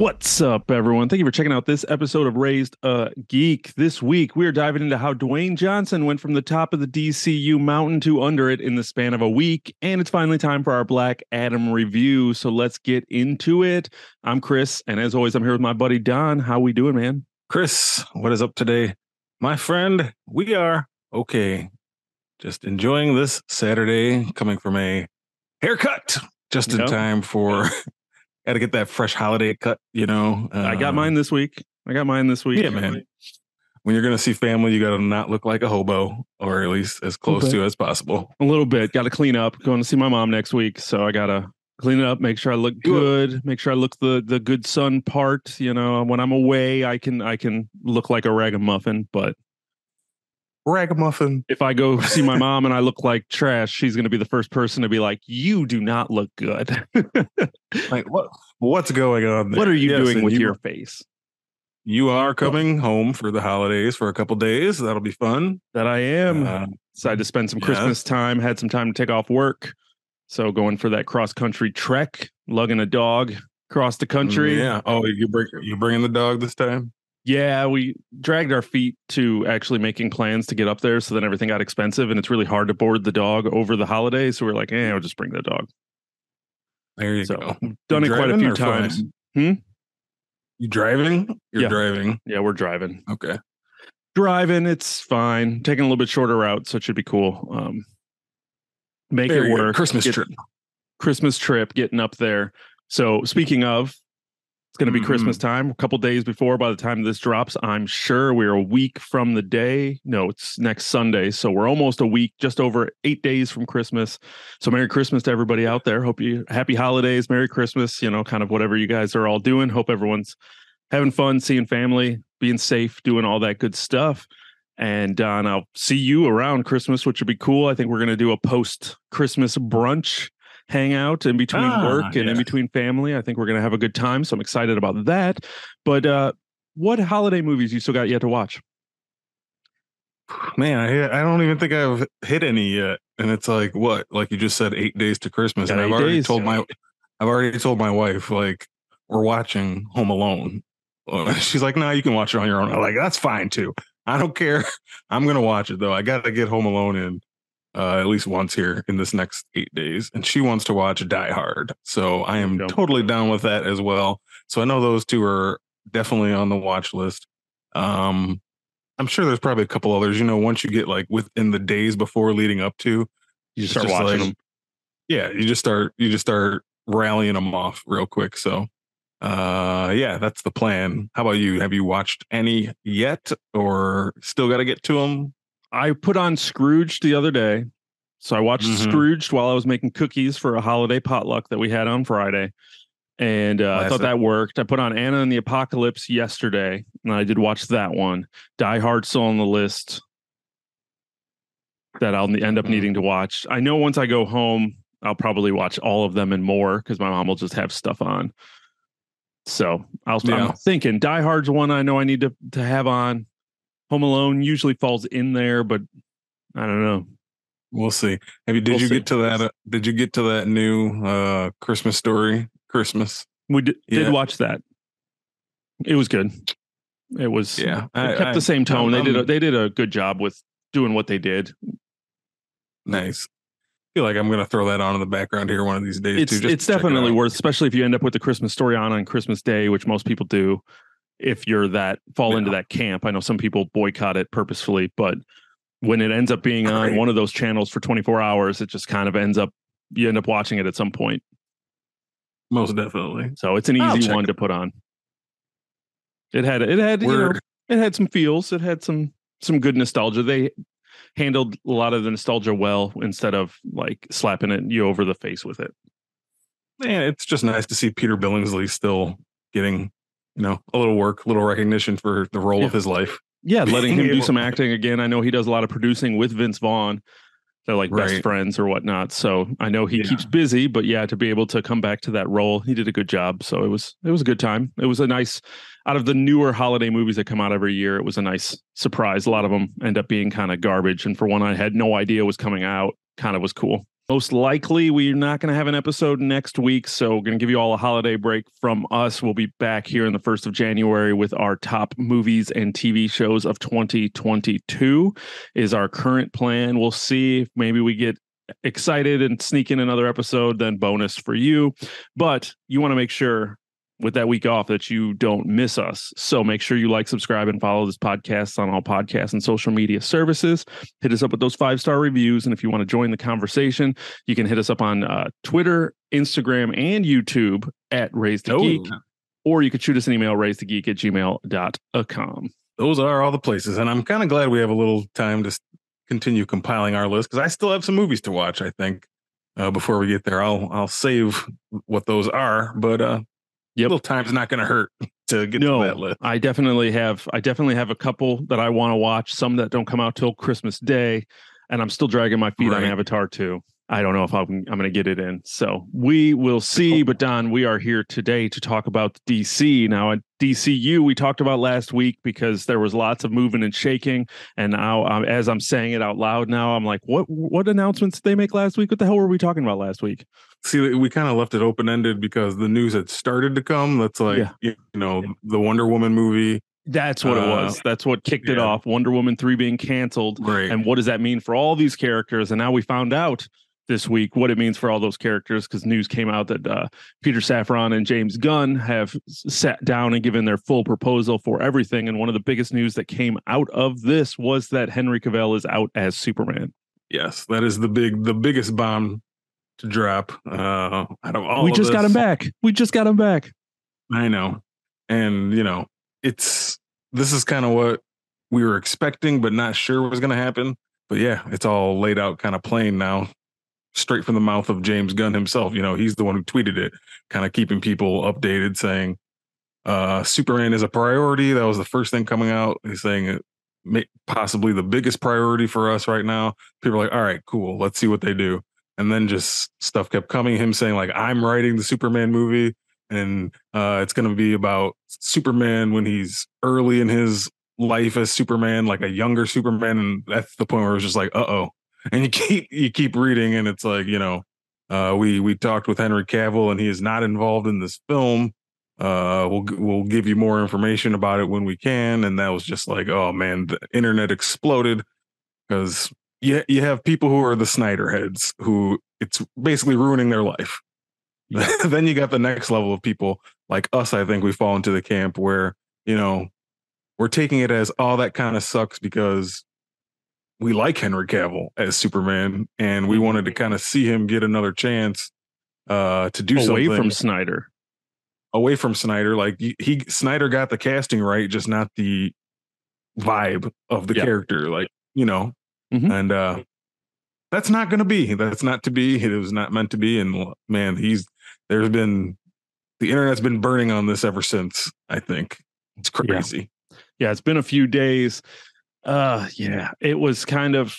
What's up, everyone? Thank you for checking out this episode of Raised a Geek. This week, we are diving into how Dwayne Johnson went from the top of the DCU mountain to under it in the span of a week. And it's finally time for our Black Adam review. So let's get into it. I'm Chris, and as always, I'm here with my buddy Don. How we doing, man? Chris, what is up today? My friend, we are okay. Just enjoying this Saturday, coming from a haircut just in Yep. time for got to get that fresh holiday cut, you know. I got Uh, mine this week. I got mine this week. Yeah, man. When you're going to see family, you got to not look like a hobo or at least as close Okay. to as possible. A little bit. Got to clean up. Going to see my mom next week, so I gotta clean it up. Make sure I look good. Make sure I look the the good son part. You know, when I'm away, I can I can look like a ragamuffin. But Ragamuffin. if I go see my mom and I look like trash, she's going to be the first person to be like, "You do not look good. Like what what's going on there? what are you Yes, doing with you, your face?" You are coming home for the holidays for a couple days. That'll be fun. That I am. Uh, Decided to spend some yeah. Christmas time. Had some time to take off work, so going for that cross country trek, lugging a dog across the country. Yeah. Oh, you bring you bringing the dog this time? Yeah, we dragged our feet to actually making plans to get up there. So then everything got expensive, and it's really hard to board the dog over the holidays. So we're like, eh, I'll just bring the dog. There you So go. done it quite a few times. Hmm? You driving? You're Yeah. driving. Yeah, we're driving. Okay. Driving, it's fine. Taking a little bit shorter route, so it should be cool. Um, make There it go. work. Christmas Get- trip. Christmas trip, getting up there. So speaking of, it's going to be Mhm. Christmas time. A couple days before, by the time this drops, I'm sure we're a week from the day. No, it's next Sunday, so we're almost a week, just over eight days from Christmas. So Merry Christmas to everybody out there. Hope you happy holidays, Merry Christmas. You know, kind of whatever you guys are all doing. Hope everyone's having fun, seeing family, being safe, doing all that good stuff. And uh, and I'll see you around Christmas, which would be cool. I think we're going to do a post Christmas brunch hangout in between Ah, work and in between family. I think we're going to have a good time. So I'm excited about that. But uh, what holiday movies you still got yet to watch? Man, I I don't even think I've hit any yet. And it's like what? Like you just said, eight days to Christmas. Got and I've already days. told my I've already told my wife, like, we're watching Home Alone. Uh, She's like, no, you can watch it on your own. I'm like, that's fine too. I don't care. I'm gonna watch it though. I gotta get Home Alone in uh, at least once here in this next eight days. And she wants to watch Die Hard. So I am totally down with that as well. So I know those two are definitely on the watch list. Um I'm sure there's probably a couple others. You know, once you get like within the days before leading up to, You just start just watching like- them. yeah, you just start you just start rallying them off real quick. So uh yeah, that's the plan. How about you? Have you watched any yet or still got to get to them? I put on Scrooge the other day. So I watched Mhm. Scrooged while I was making cookies for a holiday potluck that we had on Friday. And uh, I thought that worked. I put on Anna and the Apocalypse yesterday, and I did watch that one. Die Hard still on the list that I'll end up Mhm. needing to watch. I know once I go home, I'll probably watch all of them and more because my mom will just have stuff on. So I'll, Yeah. I'm thinking Die Hard's one I know I need to, to have on. Home Alone usually falls in there, but I don't know. We'll see. Have you did We'll you see. get to that uh, did you get to that new uh Christmas story? Christmas. We d- Yeah. did watch that. It was good. It was Yeah. It I- kept I- the same tone. I'm- they did a, they did a good job with doing what they did. nice. I feel like I'm gonna throw that on in the background here one of these days It's too. just it's to check it definitely worth, especially if you end up with the Christmas story on on Christmas Day, which most people do. If you're that fall into that camp, I know some people boycott it purposefully, but when it ends up being on one of those channels for 24 hours, it just kind of ends up you end up watching it at some point. most definitely. So it's an easy one it. to put on. It had it had you know, it had some feels. It had some some good nostalgia. They handled a lot of the nostalgia well instead of like slapping it you over the face with it. man, it's just nice to see Peter Billingsley still getting, you know, a little work, a little recognition for the role of his life. Yeah, letting him do some acting again. I know he does a lot of producing with Vince Vaughn. They're like best friends or whatnot. So I know he Yeah. keeps busy, but yeah, to be able to come back to that role, he did a good job. So it was it was a good time. It was a nice. Out of the newer holiday movies that come out every year, it was a nice surprise. A lot of them end up being kind of garbage. And for one I had no idea was coming out, kind of was cool. Most likely, we're not going to have an episode next week. So, we're going to give you all a holiday break from us. We'll be back here in the 1st of January with our top movies and TV shows of 2022, is our current plan. We'll see if maybe we get excited and sneak in another episode, then bonus for you. But you want to make sure with that week off that you don't miss us. So make sure you like, subscribe, and follow this podcast on all podcasts and social media services. Hit us up with those five star reviews. And if you want to join the conversation, you can hit us up on uh, Twitter, Instagram, and YouTube at Raise the Oh, Geek. Or you could shoot us an email, raise the geek at gmail.com. those are all the places. And I'm kind of glad we have a little time to continue compiling our list because I still have some movies to watch, I think. Uh, before we get there, I'll I'll save what those are, but uh Yep. little time's not gonna hurt to get no, to that list. I definitely have. I definitely have a couple that I want to watch. Some that don't come out till Christmas Day, and I'm still dragging my feet on Avatar too. I don't know if I'm, I'm going to get it in. So we will see. But Don, we are here today to talk about DC. Now at DCU, we talked about last week because there was lots of moving and shaking. And now, um, as I'm saying it out loud now, I'm like, what what announcements did they make last week? What the hell were we talking about last week? See, we kind of left it open ended because the news had started to come. That's like Yeah. you know the Wonder Woman movie, That's what it Uh, was. That's what kicked it off. Wonder Woman 3 being canceled. right? and what does that mean for all these characters and now we found out this week what it means for all those characters because news came out that uh, peter safran and james gunn have sat down and given their full proposal for everything and one of the biggest news that came out of this was that henry cavill is out as superman yes, that is the big the biggest bomb to drop. Uh, out of all, we just got him back we just got him back I know. And, you know, it's this is kind of what we were expecting, but not sure what was going to happen. But yeah, it's all laid out kind of plain now, straight from the mouth of James Gunn himself. You know, he's the one who tweeted it, kind of keeping people updated, saying, uh, Superman is a priority. That was the first thing coming out. He's saying possibly the biggest priority for us right now. People are like, all right, cool. Let's see what they do. And then just stuff kept coming. Him saying, like, I'm writing the Superman movie and uh, it's going to be about Superman when he's early in his life as Superman, like a younger Superman, and that's the point where it's just like, uh oh. And you keep you keep reading, and it's like you know, uh, we we talked with Henry Cavill, and he is not involved in this film. Uh, we'll we'll give you more information about it when we can, and that was just like, oh man, the internet exploded because you you have people who are the Snyder heads who it's basically ruining their life. then you got the next level of people like us. I think we fall into the camp where you know we're taking it as all that kind of sucks because we like Henry Cavill as Superman and we wanted to kind of see him get another chance uh to do away something from snyder away from Snyder. Like he, he Snyder got the casting right, just not the vibe of the Yeah. character. Like you know, Mhm. and uh that's not going to be. That's not to be. It was not meant to be. And man, he's there's been the internet's been burning on this ever since. I think it's crazy. yeah it's been a few days uh yeah it was kind of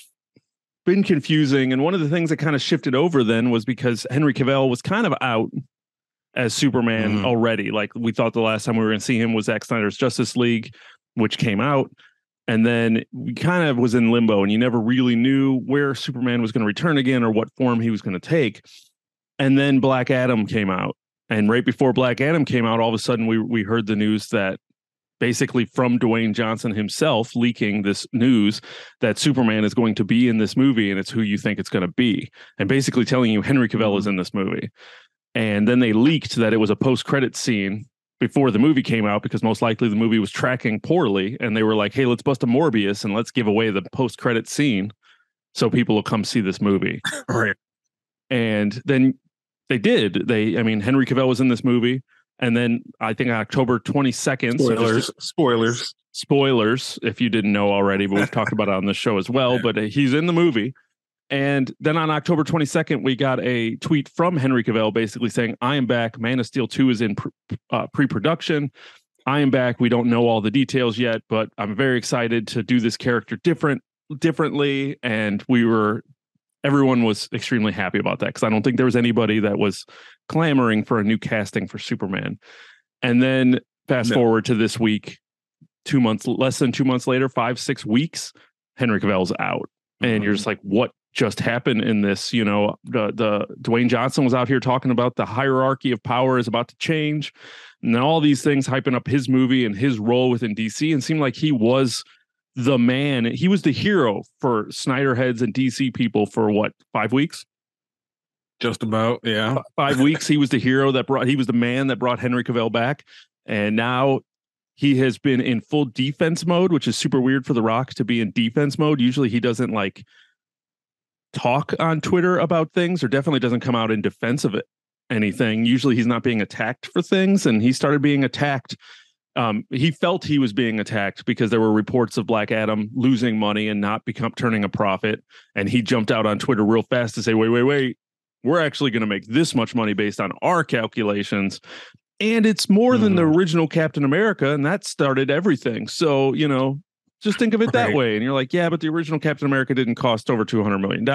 been confusing and one of the things that kind of shifted over then was because henry cavill was kind of out as superman Mhm. already like we thought the last time we were going to see him was Zack snyder's justice league which came out and then we kind of was in limbo and you never really knew where superman was going to return again or what form he was going to take and then black adam came out and right before black adam came out all of a sudden we we heard the news that basically from Dwayne Johnson himself leaking this news that Superman is going to be in this movie and it's who you think it's going to be. And basically telling you Henry Cavill is mm-hmm. in this movie. And then they leaked that it was a post credit scene before the movie came out because most likely the movie was tracking poorly. And they were like, hey, let's bust a Morbius and let's give away the post credit scene so people will come see this movie. Right. And then they did. They, I mean, Henry Cavill was in this movie. And then I think October 22nd. so just Spoilers. Spoilers. spoilers if you didn't know already, but we've talked about it on the show as well. But uh, he's in the movie. And then on October 22nd, we got a tweet from Henry Cavill basically saying, I am back. Man of Steel 2 is in pre uh, production. I am back. We don't know all the details yet, but I'm very excited to do this character different differently. And we were everyone was extremely happy about that because I don't think there was anybody that was clamoring for a new casting for Superman. And then Fast No. forward to this week, two months, less than two months later, five, six weeks, Henry Cavill's out. And you're just like, what just happened in this? You know, the, the Dwayne Johnson was out here talking about the hierarchy of power is about to change. And then all these things hyping up his movie and his role within DC and seemed like he was the man. He was the hero for Snyder heads and DC people for what, five weeks? just about yeah. five weeks he was the hero that brought he was the man that brought henry cavill back and now he has been in full defense mode which is super weird for the rock to be in defense mode usually he doesn't like talk on twitter about things or definitely doesn't come out in defense of it anything usually he's not being attacked for things and he started being attacked um, he felt he was being attacked because there were reports of Black Adam losing money and not become turning a profit. And he jumped out on Twitter real fast to say, wait, wait, wait, we're actually going to make this much money based on our calculations. And it's more than the original Captain America, and that started everything. So, you know, just think of it that way. And you're like, yeah, but the original Captain America didn't cost over $200 million.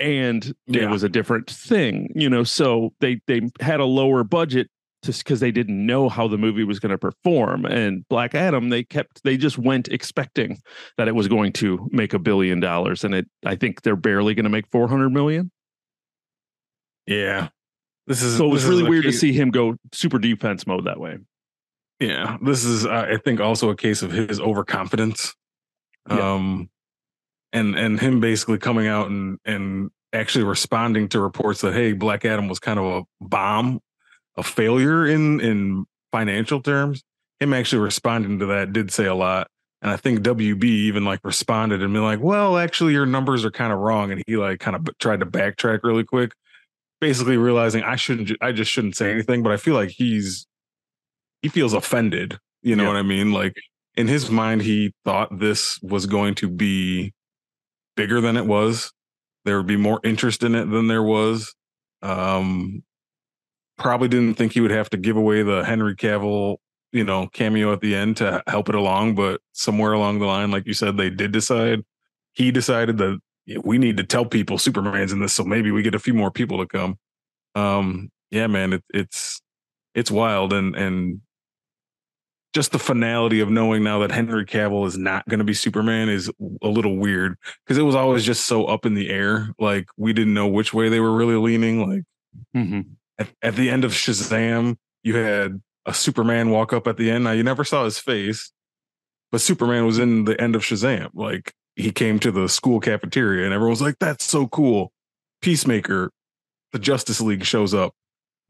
And it was a different thing, you know. So they they had a lower budget just because they didn't know how the movie was going to perform. And Black Adam, they kept they just went expecting that it was going to make a billion dollars, and it I think they're barely going to make four hundred million. Yeah. This is So it was really weird to see him go super defense mode that way. Yeah, this is uh, I think also a case of his overconfidence. Yeah. Um and and him basically coming out and and actually responding to reports that hey, Black Adam was kind of a bomb, a failure in in financial terms. Him actually responding to that did say a lot. And I think WB even like responded and been like, well, actually your numbers are kind of wrong. And he like kind of b- tried to backtrack really quick, basically realizing I shouldn't, I just shouldn't say anything. But I feel like he's, he feels offended. You know Yeah. what I mean? Like in his mind, he thought this was going to be bigger than it was. There would be more interest in it than there was. Um, probably didn't think he would have to give away the Henry Cavill, you know, cameo at the end to help it along. But somewhere along the line, like you said, they did decide. He decided that we need to tell people Superman's in this, so maybe we get a few more people to come. Um, yeah, man, it, it's it's wild, and and just the finality of knowing now that Henry Cavill is not going to be Superman is a little weird because it was always just so up in the air. Like we didn't know which way they were really leaning. Like Mm-hmm. at, at the end of Shazam, you had a Superman walk up at the end. Now you never saw his face, but Superman was in the end of Shazam. Like he came to the school cafeteria and everyone was like, that's so cool. Peacemaker, the Justice League shows up.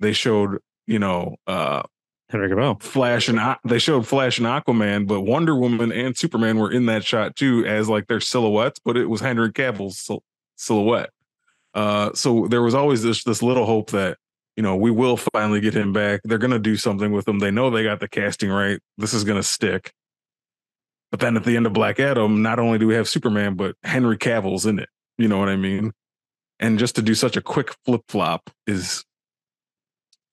They showed, you know, uh Henry Cavill. Flash and they showed Flash and Aquaman, but Wonder Woman and Superman were in that shot too as like their silhouettes, but it was Henry Cavill's sil- silhouette. Uh, so there was always this this little hope that you know we will finally get him back. They're gonna do something with him. They know they got the casting right. This is gonna stick. But then at the end of Black Adam, not only do we have Superman, but Henry Cavill's in it. You know what I mean? And just to do such a quick flip flop is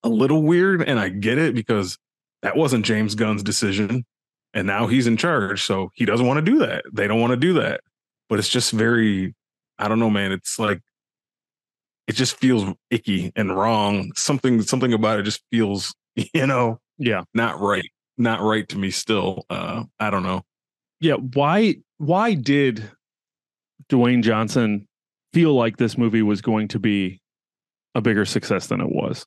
a little weird, and I get it because that wasn't James Gunn's decision. And now he's in charge. So he doesn't want to do that. They don't want to do that. But it's just very, I don't know, man. It's like, it just feels icky and wrong. Something, something about it just feels, you know, Yeah. not right. Not right to me still. Uh, I don't know. Yeah. Why why did Dwayne Johnson feel like this movie was going to be a bigger success than it was?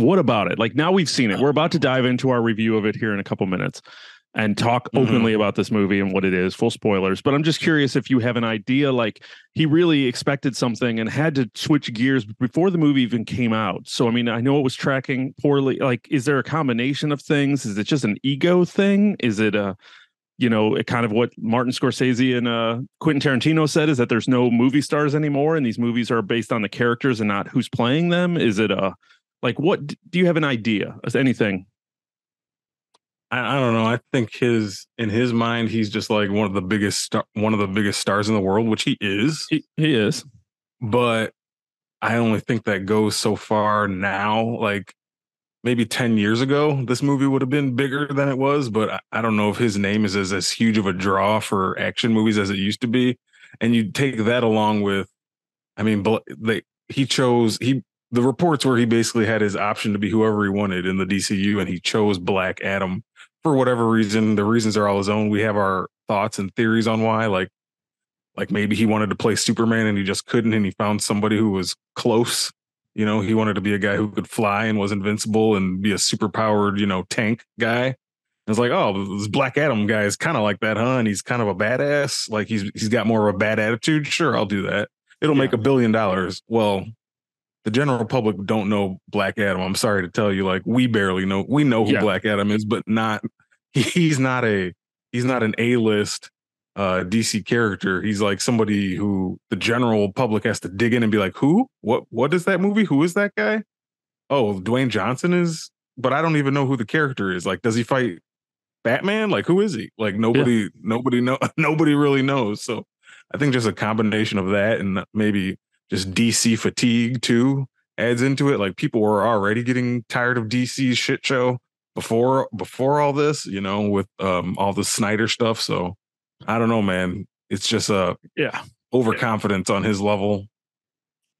What about it? Like now we've seen it. We're about to dive into our review of it here in a couple minutes and talk Mhm. openly about this movie and what it is, full spoilers. But I'm just curious if you have an idea like he really expected something and had to switch gears before the movie even came out. So I mean, I know it was tracking poorly. Like is there a combination of things? Is it just an ego thing? Is it a you know, it kind of what Martin Scorsese and uh, Quentin Tarantino said is that there's no movie stars anymore, and these movies are based on the characters and not who's playing them. Is it a like what? Do you have an idea? Is anything? I, I don't know. I think his in his mind, he's just like one of the biggest star, one of the biggest stars in the world, which he is. He, he is. But I only think that goes so far now. Like maybe 10 years ago, this movie would have been bigger than it was. But I, I don't know if his name is as, as huge of a draw for action movies as it used to be. And you take that along with, I mean, they, he chose, he the reports where he basically had his option to be whoever he wanted in the DCU, and he chose Black Adam for whatever reason. The reasons are all his own. We have our thoughts and theories on why. Like, like maybe he wanted to play Superman and he just couldn't, and he found somebody who was close. You know, he wanted to be a guy who could fly and was invincible and be a super powered, you know, tank guy. It's like, oh, this Black Adam guy is kind of like that, huh? And he's kind of a badass. Like he's he's got more of a bad attitude. Sure, I'll do that. It'll yeah. make a billion dollars. Well, the general public don't know Black Adam. I'm sorry to tell you, like we barely know. We know who yeah. Black Adam is, but not he's not a he's not an A list uh DC character. He's like somebody who the general public has to dig in and be like, who? What what is that movie? Who is that guy? Oh, Dwayne Johnson is, but I don't even know who the character is. Like, does he fight Batman? Like, who is he? Like nobody, yeah. nobody know nobody really knows. So I think just a combination of that and maybe just DC fatigue too adds into it. Like people were already getting tired of DC's shit show before before all this, you know, with um all the Snyder stuff. So I don't know, man. It's just a yeah overconfidence on his level.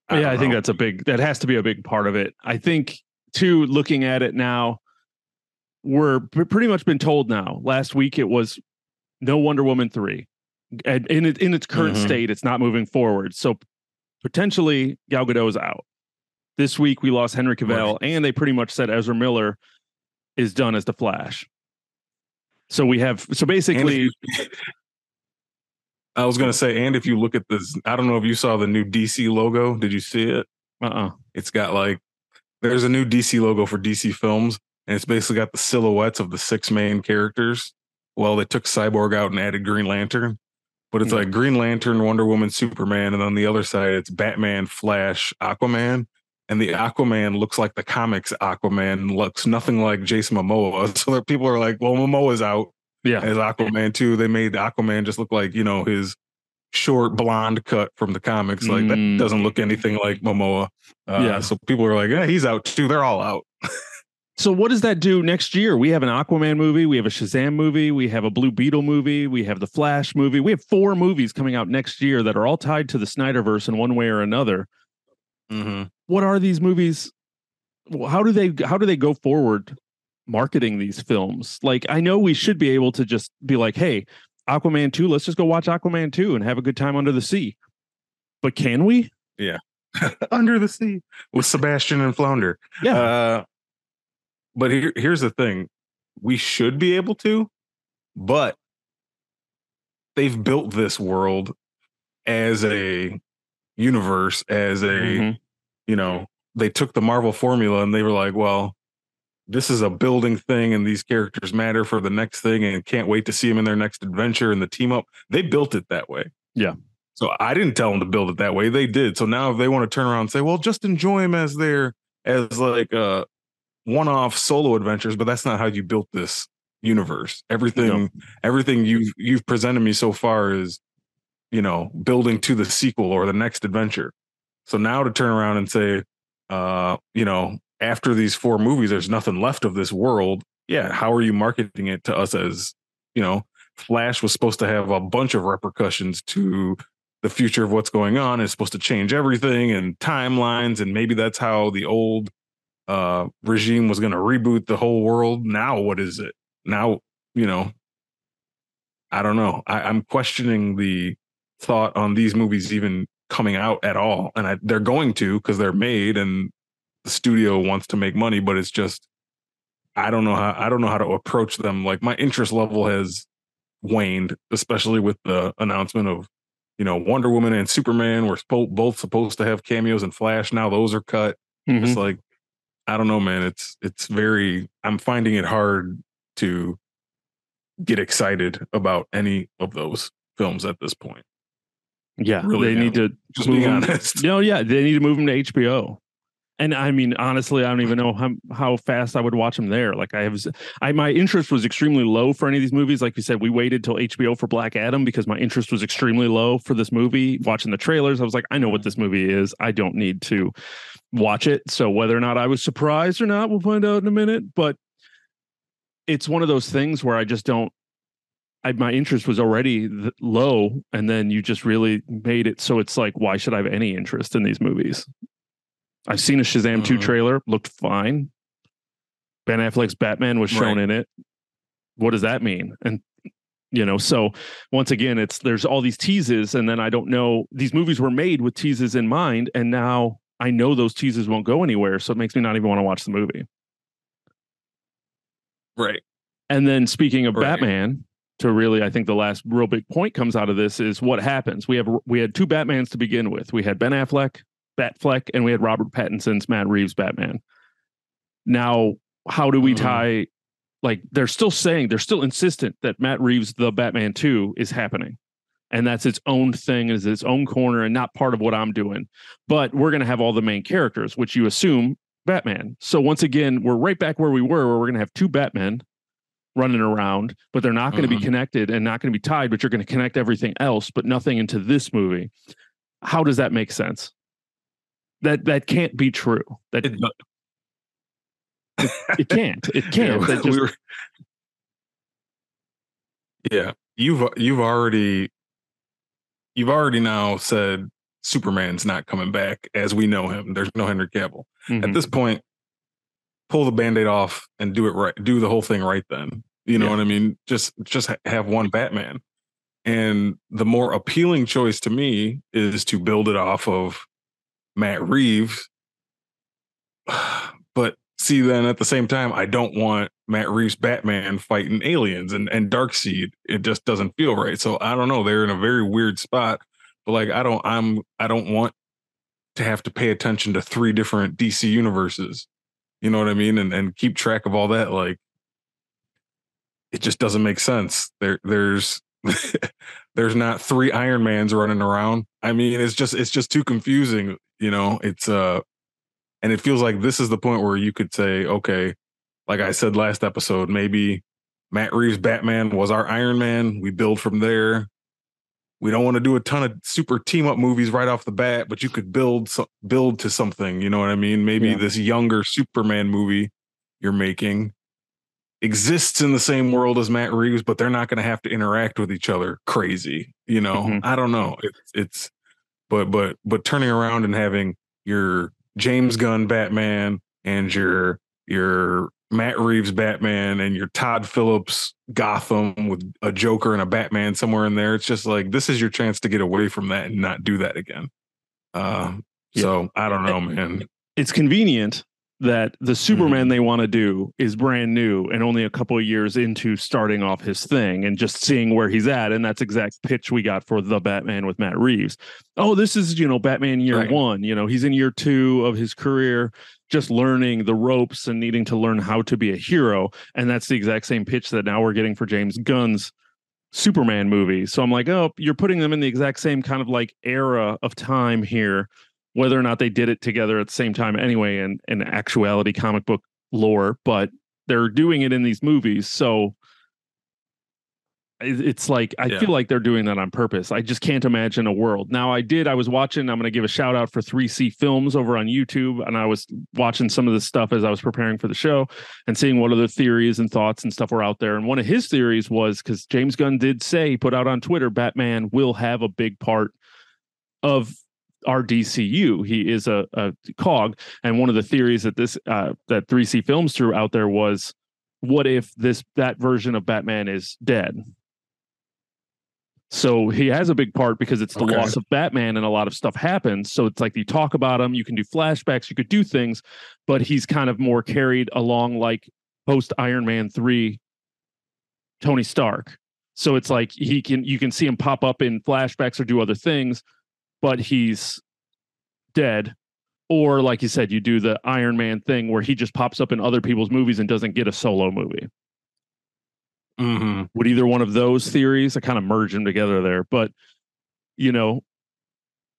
I yeah, I think that's a big that has to be a big part of it. I think too, looking at it now, we're pretty much been told now. Last week it was no Wonder Woman three, and in it, in its current mm-hmm. state, it's not moving forward. So potentially Gal Gadot is out. This week we lost Henry Cavill, right. and they pretty much said Ezra Miller is done as the Flash. So we have so basically. I was gonna say, and if you look at this, I don't know if you saw the new DC logo. Did you see it? Uh uh-uh. uh It's got like there's a new DC logo for DC films, and it's basically got the silhouettes of the six main characters. Well, they took Cyborg out and added Green Lantern, but it's mm-hmm. like Green Lantern, Wonder Woman, Superman, and on the other side it's Batman, Flash, Aquaman. And the Aquaman looks like the comics Aquaman, looks nothing like Jason Momoa. So people are like, well, Momoa's out. Yeah. As Aquaman too. They made the Aquaman just look like, you know, his short blonde cut from the comics. Like mm. that doesn't look anything like Momoa. Uh, yeah. So people are like, yeah, he's out too. They're all out. So what does that do next year? We have an Aquaman movie, we have a Shazam movie, we have a Blue Beetle movie, we have the Flash movie. We have four movies coming out next year that are all tied to the Snyderverse in one way or another. Mm-hmm. What are these movies? How do they how do they go forward marketing these films? Like I know we should be able to just be like, hey, Aquaman 2, let's just go watch Aquaman 2 and have a good time under the sea. But can we? Yeah. under the sea with Sebastian and Flounder. Yeah. Uh, but here, here's the thing we should be able to, but they've built this world as a universe, as a, mm-hmm. you know, they took the Marvel formula and they were like, well, this is a building thing and these characters matter for the next thing and can't wait to see them in their next adventure and the team up. They built it that way. Yeah. So I didn't tell them to build it that way. They did. So now if they want to turn around and say, well, just enjoy them as their as like uh one-off solo adventures, but that's not how you built this universe. Everything, no. everything you've you've presented me so far is, you know, building to the sequel or the next adventure. So now to turn around and say, uh, you know, after these four movies, there's nothing left of this world. Yeah, how are you marketing it to us as, you know, Flash was supposed to have a bunch of repercussions to the future of what's going on. It's supposed to change everything and timelines, and maybe that's how the old uh, regime was going to reboot the whole world. Now, what is it? Now, you know, I don't know. I, am questioning the thought on these movies even coming out at all, and I, they're going to because they're made and the studio wants to make money. But it's just, I don't know how I don't know how to approach them. Like my interest level has waned, especially with the announcement of you know Wonder Woman and Superman were both supposed to have cameos and Flash. Now those are cut. Mm-hmm. It's like I don't know, man. It's it's very. I'm finding it hard to get excited about any of those films at this point. Yeah, really they need to just be honest. You know, yeah, they need to move them to HBO. And I mean, honestly, I don't even know how, how fast I would watch them there. Like I have, I my interest was extremely low for any of these movies. Like you said, we waited till HBO for Black Adam because my interest was extremely low for this movie. Watching the trailers, I was like, I know what mm-hmm. this movie is. I don't need to watch it. So whether or not I was surprised or not, we'll find out in a minute. But it's one of those things where I just don't. I, my interest was already th- low, and then you just really made it so it's like, why should I have any interest in these movies? I've seen a Shazam 2 Mhm. trailer, looked fine. Ben Affleck's Batman was shown Right. in it. What does that mean? And you know, so once again, it's there's all these teases, and then I don't know. These movies were made with teases in mind, and now I know those teases won't go anywhere, so it makes me not even want to watch the movie. Right. And then speaking of Right. Batman, to really, I think the last real big point comes out of this is what happens. We have we had two Batmans to begin with. We had Ben Affleck, Batfleck, and we had Robert Pattinson's Matt Reeves Batman. Now, how do we Mhm. tie? Like they're still saying they're still insistent that Matt Reeves the Batman two is happening, and that's its own thing, is its own corner, and not part of what I'm doing. But we're going to have all the main characters, which you assume Batman. So once again, we're right back where we were, where we're going to have two Batmen running around, but they're not going to be Mhm. connected and not going to be tied, but you're going to connect everything else, but nothing into this movie. How does that make sense? That that can't be true. That It, it can't. It can't. That just- we were- yeah, you've you've already you've already now said Superman's not coming back as we know him. There's no Henry Cavill. At Mhm. this point, pull the band-aid off and do it right. Do the whole thing right then. You know Yeah. what I mean? Just just have one Batman. And the more appealing choice to me is to build it off of Matt Reeves. But see, then at the same time, I don't want Matt Reeves Batman fighting aliens and, and Darkseid It just doesn't feel right. So I don't know. They're in a very weird spot. But like I don't I'm I don't want to have to pay attention to three different DC universes. You know what I mean? And and keep track of all that. Like it just doesn't make sense. There there's there's not three Iron Mans running around. I mean, it's just it's just too confusing. You know, it's uh, and it feels like this is the point where you could say, okay, like I said last episode, maybe Matt Reeves Batman was our Iron Man. We build from there. We don't want to do a ton of super team up movies right off the bat, but you could build so, build to something. You know what I mean? Maybe Yeah. this younger Superman movie you're making exists in the same world as Matt Reeves, but they're not going to have to interact with each other crazy. You know, Mhm. I don't know. It's it's, but but but turning around and having your James Gunn Batman and your your Matt Reeves Batman and your Todd Phillips Gotham with a Joker and a Batman somewhere in there. It's just like this is your chance to get away from that and not do that again. Uh, Yeah. So I don't know, man. it's convenient that the Superman Mm-hmm. they want to do is brand new and only a couple of years into starting off his thing and just seeing where he's at. And that's exact pitch we got for the Batman with Matt Reeves. Oh, this is, you know, Batman year Right. one. You know, he's in year two of his career, just learning the ropes and needing to learn how to be a hero. And that's the exact same pitch that now we're getting for James Gunn's Superman movie. So I'm like, oh, you're putting them in the exact same kind of like era of time here whether or not they did it together at the same time anyway in, in actuality comic book lore but they're doing it in these movies so it's like i Yeah. feel like they're doing that on purpose i just can't imagine a world now i did i was watching i'm going to give a shout out for 3c films over on youtube and i was watching some of the stuff as i was preparing for the show and seeing what other theories and thoughts and stuff were out there and one of his theories was because james gunn did say he put out on twitter batman will have a big part of our DCU. He is a, a cog, and one of the theories that this uh, that 3C Films threw out there was, what if this that version of Batman is dead? So he has a big part because it's the Okay. loss of Batman, and a lot of stuff happens. So it's like you talk about him, you can do flashbacks, you could do things, but he's kind of more carried along like post Iron Man three, Tony Stark. So it's like he can you can see him pop up in flashbacks or do other things, but he's dead. Or like you said, you do the Iron Man thing where he just pops up in other people's movies and doesn't get a solo movie. hmm Would either one of those theories, I kind of merge them together there, but you know,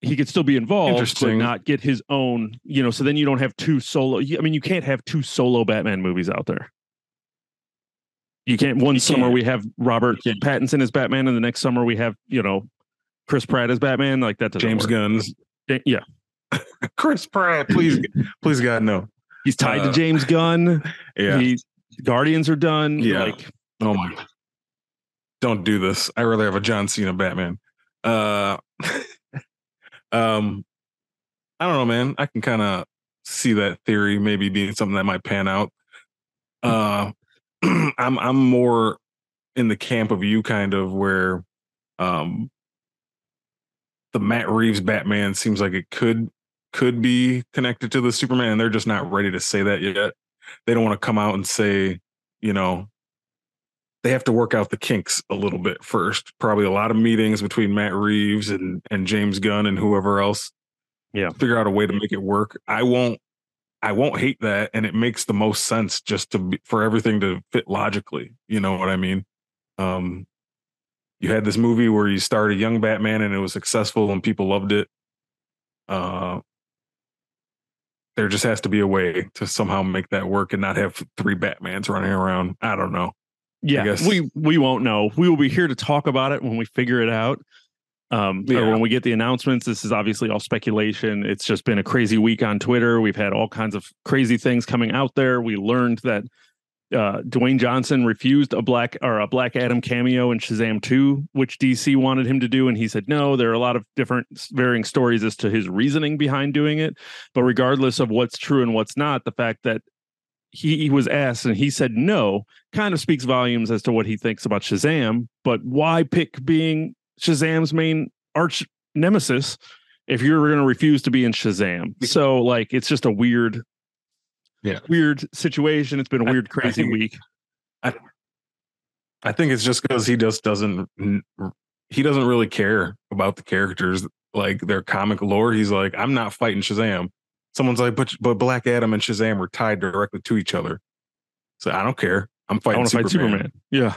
he could still be involved, but not get his own, you know, so then you don't have two solo. I mean, you can't have two solo Batman movies out there. You can't. One You summer can't. we have Robert Pattinson as Batman, and the next summer we have, you know, Chris Pratt as Batman. Like that doesn't James work. Gunn's Yeah, Chris Pratt, please, please, God, no. he's tied to Uh, James Gunn. Yeah. He, Guardians are done. Yeah. Like, oh my. Don't do this. I rather have a John Cena Batman. Uh, um, I don't know, man. I can kind of see that theory maybe being something that might pan out. Uh, I'm I'm more in the camp of you, kind of where um, the Matt Reeves Batman seems like it could could be connected to the Superman, and they're just not ready to say that yet. They don't want to come out and say, you know, they have to work out the kinks a little bit first. Probably a lot of meetings between Matt Reeves and and James Gunn and whoever else. Yeah, figure out a way to make it work. I won't. I won't hate that, and it makes the most sense just to be, for everything to fit logically. You know what I mean? Um, you had this movie where you started young Batman and it was successful and people loved it. Uh, there just has to be a way to somehow make that work and not have three Batmans running around. I don't know. Yeah, we we won't know. We will be here to talk about it when we figure it out. Um, yeah. or when we get the announcements. This is obviously all speculation. It's just been a crazy week on Twitter. We've had all kinds of crazy things coming out there. We learned that uh, Dwayne Johnson refused a black or a Black Adam cameo in Shazam 2, which DC wanted him to do, and he said no. There are a lot of different varying stories as to his reasoning behind doing it. But regardless of what's true and what's not, the fact that he, he was asked and he said no kind of speaks volumes as to what he thinks about Shazam. But why pick being Shazam's main arch nemesis if you're going to refuse to be in Shazam? So like it's just a weird yeah weird situation. It's been a weird, crazy I think, week. I I think it's just because he just doesn't he doesn't really care about the characters like their comic lore. He's like, I'm not fighting Shazam. Someone's like, but but Black Adam and Shazam were tied directly to each other. So I don't care. I'm fighting Superman. Fight Superman. Yeah.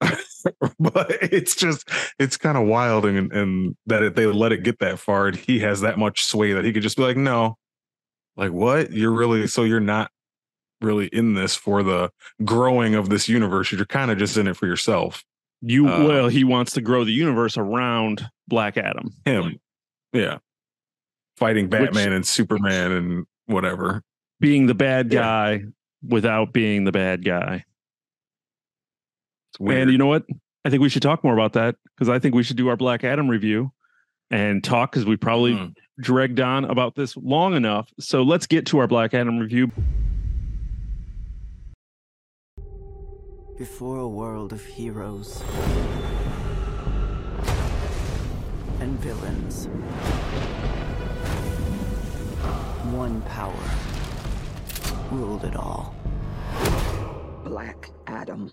but it's just it's kind of wild and and that it, they let it get that far and he has that much sway that he could just be like no like what? You're really so you're not really in this for the growing of this universe. You're kind of just in it for yourself. You um, well, he wants to grow the universe around Black Adam. Him. Yeah. Fighting Batman Which, and Superman and whatever. Being the bad guy yeah. without being the bad guy. And you know what? I think we should talk more about that because I think we should do our Black Adam review and talk because we probably mm dragged on about this long enough. So let's get to our Black Adam review. Before a world of heroes and villains, one power ruled it all. Black Adam.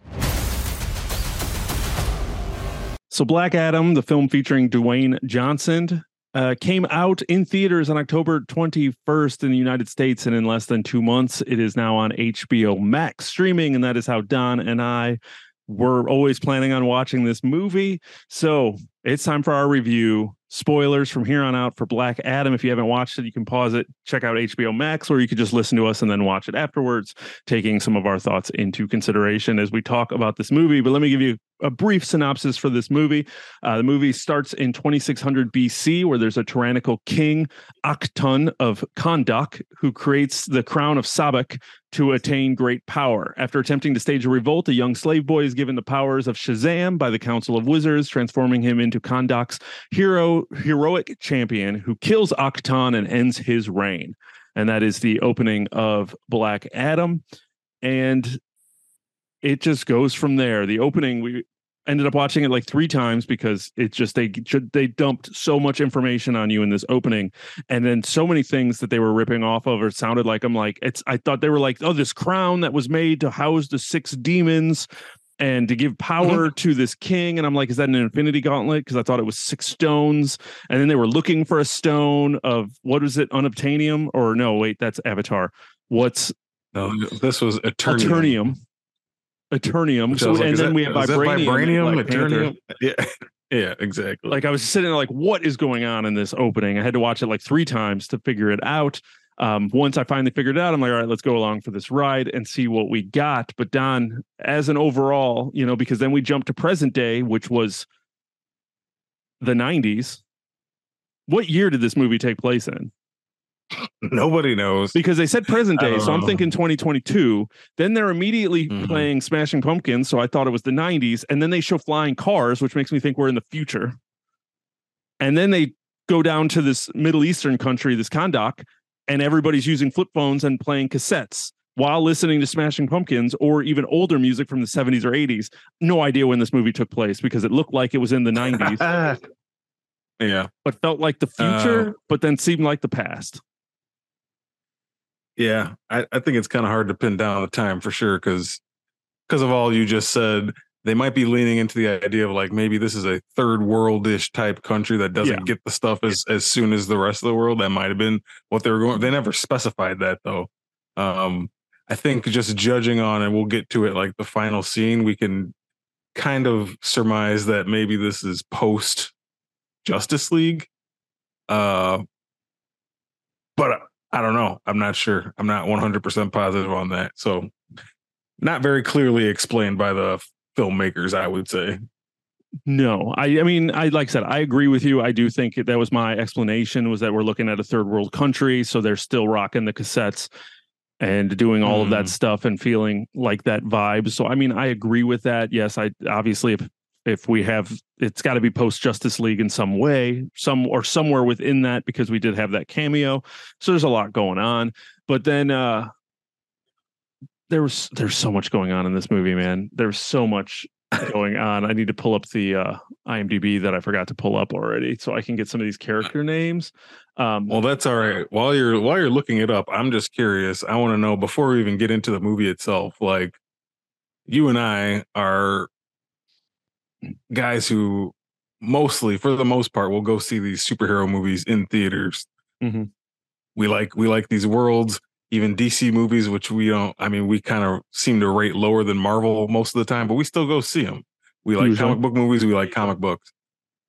So, Black Adam, the film featuring Dwayne Johnson, uh, came out in theaters on October 21st in the United States, and in less than two months, it is now on HBO Max streaming. And that is how Don and I were always planning on watching this movie. So it's time for our review. Spoilers from here on out for Black Adam. If you haven't watched it, you can pause it, check out HBO Max, or you could just listen to us and then watch it afterwards, taking some of our thoughts into consideration as we talk about this movie. But let me give you a brief synopsis for this movie. Uh, the movie starts in 2600 BC, where there's a tyrannical king, Ahk-Ton of Kahndaq, who creates the crown of Sabbac to attain great power. After attempting to stage a revolt, a young slave boy is given the powers of Shazam by the Council of Wizards, transforming him into Kahndaq's hero, heroic champion who kills Ahk-Ton and ends his reign. And that is the opening of Black Adam. And it just goes from there. The opening we ended up watching it like three times because it's just they they dumped so much information on you in this opening and then so many things that they were ripping off of or sounded like i'm like it's i thought they were like oh this crown that was made to house the six demons and to give power mm-hmm. to this king and i'm like is that an infinity gauntlet because i thought it was six stones and then they were looking for a stone of what was it unobtainium or no wait that's avatar what's no this was eternium, eternium Eternium. So, like, and then that, we have vibranium. vibranium Eternium. Yeah. Yeah, exactly. Like I was sitting there like, what is going on in this opening? I had to watch it like three times to figure it out. Um, once I finally figured it out, I'm like, all right, let's go along for this ride and see what we got. But Don, as an overall, you know, because then we jump to present day, which was the 90s. What year did this movie take place in? Nobody knows because they said present day, so I'm thinking 2022. Then they're immediately mm-hmm. playing Smashing Pumpkins, so I thought it was the 90s, and then they show flying cars, which makes me think we're in the future. And then they go down to this Middle Eastern country, this Kahndaq, and everybody's using flip phones and playing cassettes while listening to Smashing Pumpkins or even older music from the 70s or 80s. No idea when this movie took place because it looked like it was in the 90s, yeah. but felt like the uh, future, but then seemed like the past. Yeah. I, I think it's kind of hard to pin down the time for sure because because of all you just said, they might be leaning into the idea of like maybe this is a third worldish type country that doesn't Yeah. get the stuff as as soon as the rest of the world. That might have been what they were going. They never specified that though. Um, I think just judging on, and we'll get to it like the final scene, we can kind of surmise that maybe this is post Justice League. Uh, but I don't know. I'm not sure. I'm not 100% positive on that. So, not very clearly explained by the filmmakers, I would say. No, I, I mean, I like I said, I agree with you. I do think that was my explanation was that we're looking at a third world country, so they're still rocking the cassettes and doing all of that Mm. stuff and feeling like that vibe. So, I mean, I agree with that. Yes, I obviously if if we have, it's got to be post Justice League in some way, some or somewhere within that because we did have that cameo. So there's a lot going on, but then uh there was there's so much going on in this movie, man. There's so much going on. I need to pull up the uh, IMDb that I forgot to pull up already, so I can get some of these character names. Um, Well, that's all right. While you're while you're looking it up, I'm just curious. I want to know before we even get into the movie itself, like you and I are guys who mostly, for the most part, will go see these superhero movies in theaters. Mhm. We like we like these worlds, even DC movies, which we don't. I mean, we kind of seem to rate lower than Marvel most of the time, but we still go see them. We like Usually. comic book movies. We like comic books.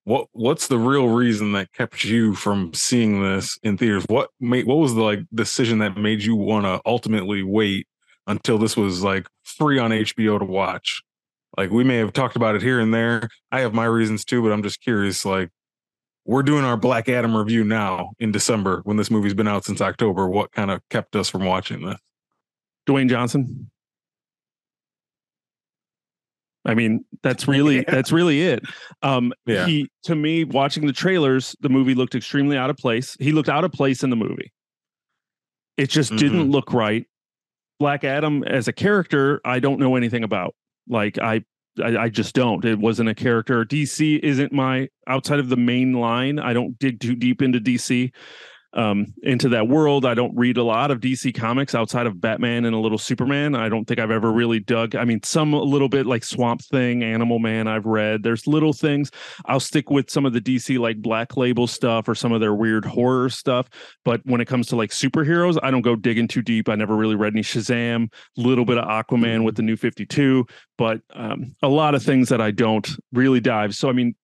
What What's the real reason that kept you from seeing this in theaters? What made What was the like decision that made you want to ultimately wait until this was like free on HBO to watch? Like we may have talked about it here and there. I have my reasons too, but I'm just curious. Like we're doing our Black Adam review now in December when this movie's been out since October. What kind of kept us from watching this? Dwayne Johnson. I mean, that's really Yeah. that's really it. Um Yeah. he to me watching the trailers, the movie looked extremely out of place. He looked out of place in the movie. It just didn't look right. Black Adam as a character, I don't know anything about. Like I I, I just don't. It wasn't a character. DC isn't my outside of the main line. I don't dig too deep into DC um, into that world. I don't read a lot of DC comics outside of Batman and a little Superman. I don't think I've ever really dug. I mean, some a little bit like Swamp Thing, Animal Man. I've read. There's little things. I'll stick with some of the DC like Black Label stuff or some of their weird horror stuff. But when it comes to like superheroes, I don't go digging too deep. I never really read any Shazam. Little bit of Aquaman with the New Fifty Two, but um, a lot of things that I don't really dive. So I mean,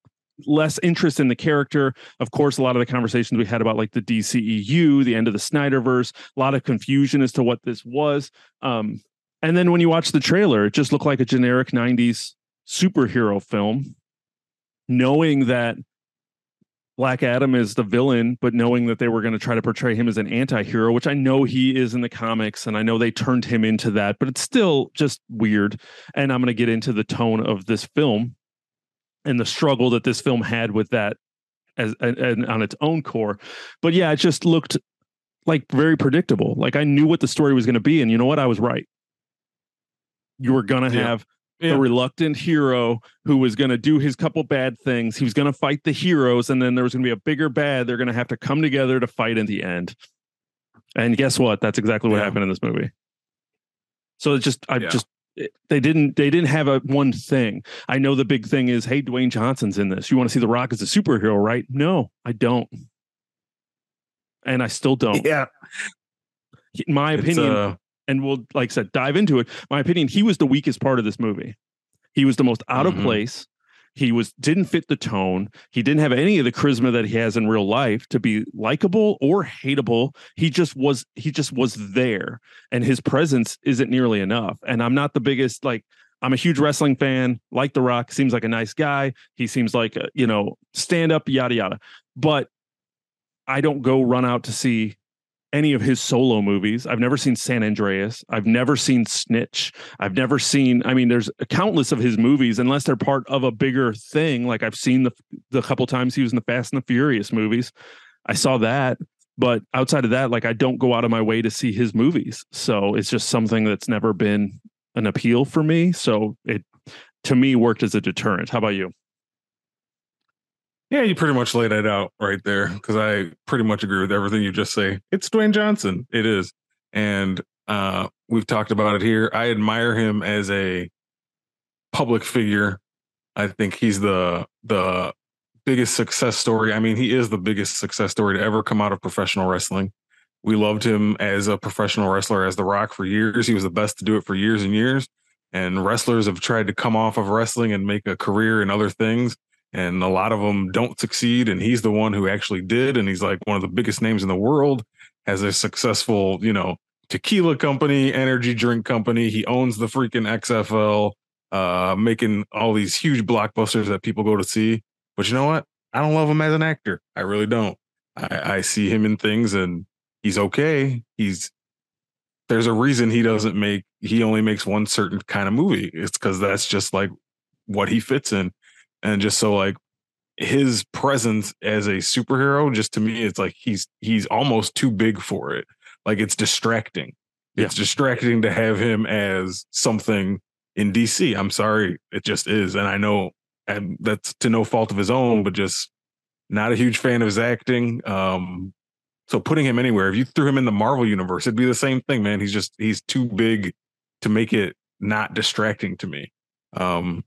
less interest in the character. Of course, a lot of the conversations we had about like the DCEU, the end of the Snyderverse, a lot of confusion as to what this was. Um, and then when you watch the trailer, it just looked like a generic 90s superhero film, knowing that Black Adam is the villain, but knowing that they were going to try to portray him as an anti-hero, which I know he is in the comics, and I know they turned him into that, but it's still just weird. And I'm going to get into the tone of this film and the struggle that this film had with that as and, and on its own core. But yeah, it just looked like very predictable. Like I knew what the story was going to be, and you know what? I was right. You were going to Yeah. have Yeah. the reluctant hero who was going to do his couple bad things. He was going to fight the heroes, and then there was going to be a bigger bad. They're going to have to come together to fight in the end. And guess what? That's exactly what Yeah. happened in this movie. So it's just, I just, it- they didn't, they didn't have a one thing. I know the big thing is, hey, Dwayne Johnson's in this. You want to see The Rock as a superhero, right? No, I don't. And I still don't. Yeah, In my It's, opinion, uh, and we'll like I said dive into it. My opinion, he was the weakest part of this movie. He was the most out of Mhm. place. He was didn't fit the tone. He didn't have any of the charisma that he has in real life to be likable or hateable. He just was he just was there and his presence isn't nearly enough. And I'm not the biggest like I'm a huge wrestling fan, like The Rock, seems like a nice guy. He seems like a, you know, stand up yada yada. But I don't go run out to see any of his solo movies. I've never seen San Andreas. I've never seen Snitch. I've never seen. I mean, there's countless of his movies, unless they're part of a bigger thing. Like I've seen the the couple times he was in the Fast and the Furious movies. I saw that, But outside of that, like I don't go out of my way to see his movies. So it's just something that's never been an appeal for me. So it to me worked as a deterrent. How about you? Yeah, you pretty much laid it out right there because I pretty much agree with everything you just say. It's Dwayne Johnson. It is. And uh, we've talked about it here. I admire him as a public figure. I think he's the the biggest success story. I mean, he is the biggest success story to ever come out of professional wrestling. We loved him as a professional wrestler as The Rock for years. He was the best to do it for years and years. And wrestlers have tried to come off of wrestling and make a career in other things and a lot of them don't succeed and he's the one who actually did and he's like one of the biggest names in the world has a successful you know tequila company energy drink company. He owns the freaking xfl uh making all these huge blockbusters that people go to see. But you know what? I don't love him as an actor. I really don't. I, I see him in things and he's okay. He's there's a reason he doesn't make he only makes one certain kind of movie. It's because that's just like what he fits in and just so like his presence as a superhero just to me it's like he's he's almost too big for it. Like it's distracting. Yeah. it's distracting to have him as something in dc i'm sorry it just is and i know and that's to no fault of his own but just not a huge fan of his acting um so putting him anywhere if you threw him in the marvel universe it'd be the same thing man he's just he's too big to make it not distracting to me. Um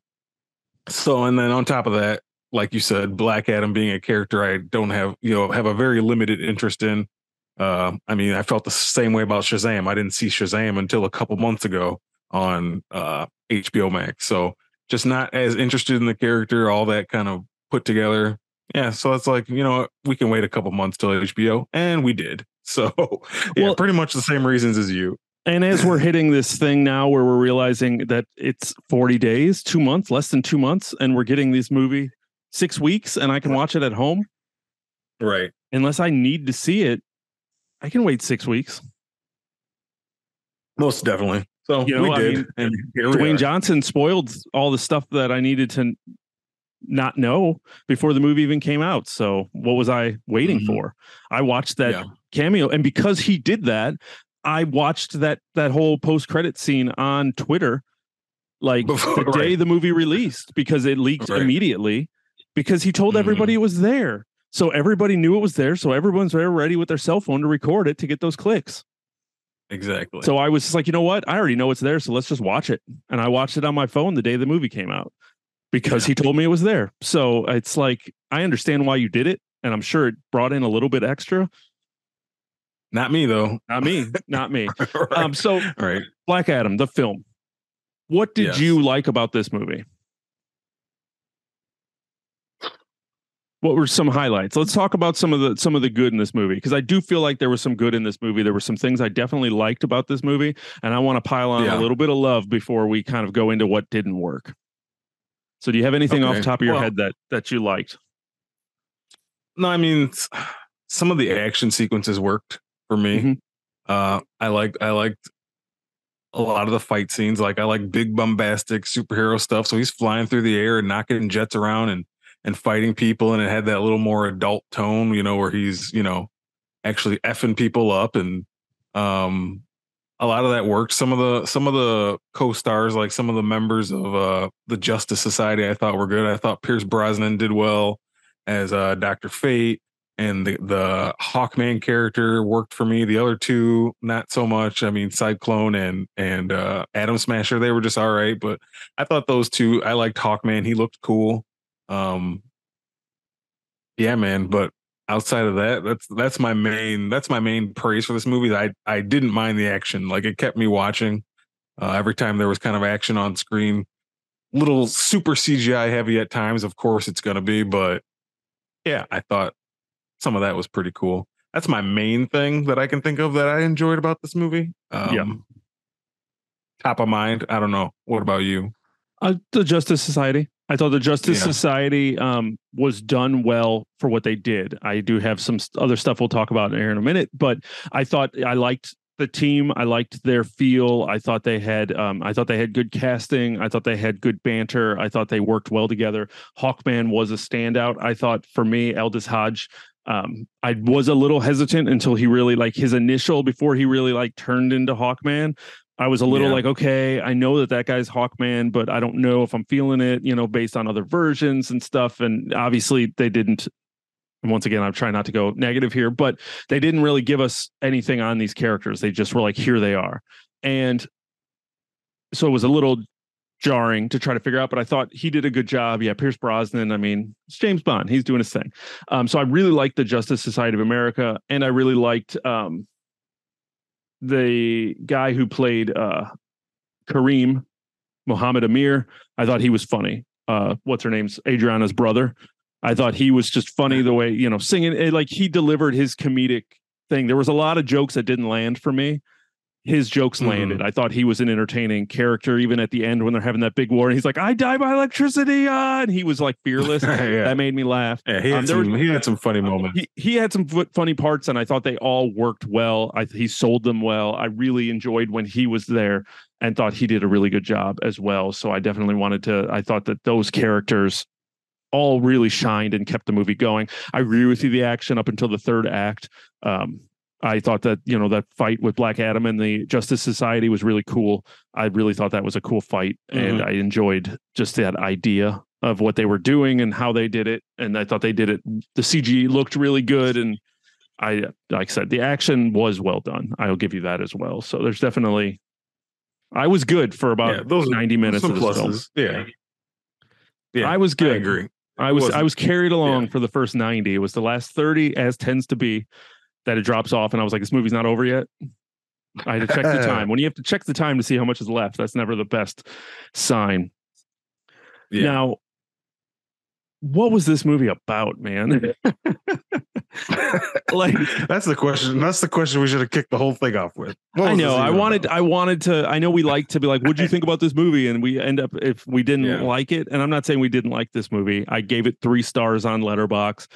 so, and then on top of that, like you said, Black Adam being a character I don't have, you know, have a very limited interest in. Uh, I mean, I felt the same way about Shazam. I didn't see Shazam until a couple months ago on uh, HBO Max. So, just not as interested in the character, all that kind of put together. Yeah, so it's like, you know, we can wait a couple months till HBO, and we did. So, yeah, well, pretty much the same reasons as you. And as we're hitting this thing now where we're realizing that it's 40 days, two months, less than two months, and we're getting this movie six weeks and I can watch it at home. Right. Unless I need to see it, I can wait six weeks. Most definitely. So you know, we did. I mean, and Dwayne Johnson spoiled all the stuff that I needed to not know before the movie even came out. So what was I waiting mm-hmm. for? I watched that yeah. cameo, and because he did that, I watched that that whole post credit scene on Twitter like Before, the day right. the movie released because it leaked right. immediately because he told mm-hmm. everybody it was there. So everybody knew it was there. So everyone's there ready with their cell phone to record it to get those clicks. Exactly. So I was just like, you know what? I already know it's there. So let's just watch it. And I watched it on my phone the day the movie came out because yeah. he told me it was there. So it's like, I understand why you did it. And I'm sure it brought in a little bit extra, not me though. Not me. Not me. right. Um. So, right. Black Adam, the film. What did yes. you like about this movie? What were some highlights? Let's talk about some of the some of the good in this movie because I do feel like there was some good in this movie. There were some things I definitely liked about this movie, and I want to pile on yeah. a little bit of love before we kind of go into what didn't work. So, do you have anything okay. off the top of your well, head that that you liked? No, I mean, some of the action sequences worked for me. Mm-hmm. Uh, I liked I liked a lot of the fight scenes. Like I like big bombastic superhero stuff. So he's flying through the air and knocking jets around and and fighting people, and it had that little more adult tone, you know, where he's you know actually effing people up, and um, a lot of that worked. Some of the some of the co-stars, like some of the members of uh the Justice Society, I thought were good. I thought Pierce Brosnan did well as uh Doctor Fate and the the Hawkman character worked for me. The other two, not so much. I mean, Cyclone and and uh, Atom Smasher, they were just all right. But I thought those two, I liked Hawkman. He looked cool. Um, yeah, man. But outside of that, that's that's my main that's my main praise for this movie. I I didn't mind the action. Like it kept me watching. Uh, every time there was kind of action on screen, little super CGI heavy at times. Of course, it's going to be, but yeah, I thought some of that was pretty cool. That's my main thing that I can think of that I enjoyed about this movie. Um, yeah. Top of mind. I don't know. What about you? Uh, the Justice Society. I thought the Justice yeah. Society um, was done well for what they did. I do have some other stuff we'll talk about here in a minute, but I thought I liked the team. I liked their feel. I thought they had um, I thought they had good casting. I thought they had good banter. I thought they worked well together. Hawkman was a standout. I thought for me, Aldis Hodge Um, I was a little hesitant until he really like his initial before he really like turned into Hawkman. I was a little Yeah. like, okay, I know that that guy's Hawkman, but I don't know if I'm feeling it, you know, based on other versions and stuff. And obviously, they didn't. And once again, I'm trying not to go negative here, but they didn't really give us anything on these characters. They just were like, here they are. And so it was a little jarring to try to figure out, but I thought he did a good job. Yeah, Pierce Brosnan. I mean, it's James Bond. He's doing his thing. Um, so I really liked the Justice Society of America, and I really liked um, the guy who played uh, Kareem Mohammed Amer. I thought he was funny. Uh, what's her name's Adriana's brother. I thought he was just funny the way you know singing. It, like he delivered his comedic thing. There was a lot of jokes that didn't land for me. His jokes Mhm. landed. I thought he was an entertaining character, even at the end when they're having that big war. And he's like, "I die by electricity," uh, and he was like fearless. yeah. That made me laugh. yeah, he Um, had was- some he had some funny moments. He he had some fu- funny parts, and I thought they all worked well. I he sold them well. I really enjoyed when he was there, and thought he did a really good job as well. So I definitely wanted to. I thought that those characters all really shined and kept the movie going. I agree with you. The action up until the third act. Um, I thought that you know that fight with Black Adam and the Justice Society was really cool. I really thought that was a cool fight, and mm-hmm. I enjoyed just that idea of what they were doing and how they did it. And I thought they did it. The CG looked really good, and I, like I said, the action was well done. I'll give you that as well. So there's definitely, I was good for about Yeah, those are ninety minutes some of this film. Yeah. Yeah. I was good. I good. agree. I was I wasn't- was carried along yeah. for the first 90. It was the last 30, as tends to be, that it drops off. And I was like, this movie's not over yet. I had to check the time. When you have to check the time to see how much is left, that's never the best sign. Yeah. Now, what was this movie about, man? like That's the question. That's the question we should have kicked the whole thing off with. I know. I wanted. about? I wanted to. I know we like to be like, "What'd you think about this movie?" And we end up if we didn't Yeah. like it. And I'm not saying we didn't like this movie. I gave it three stars on Letterboxd.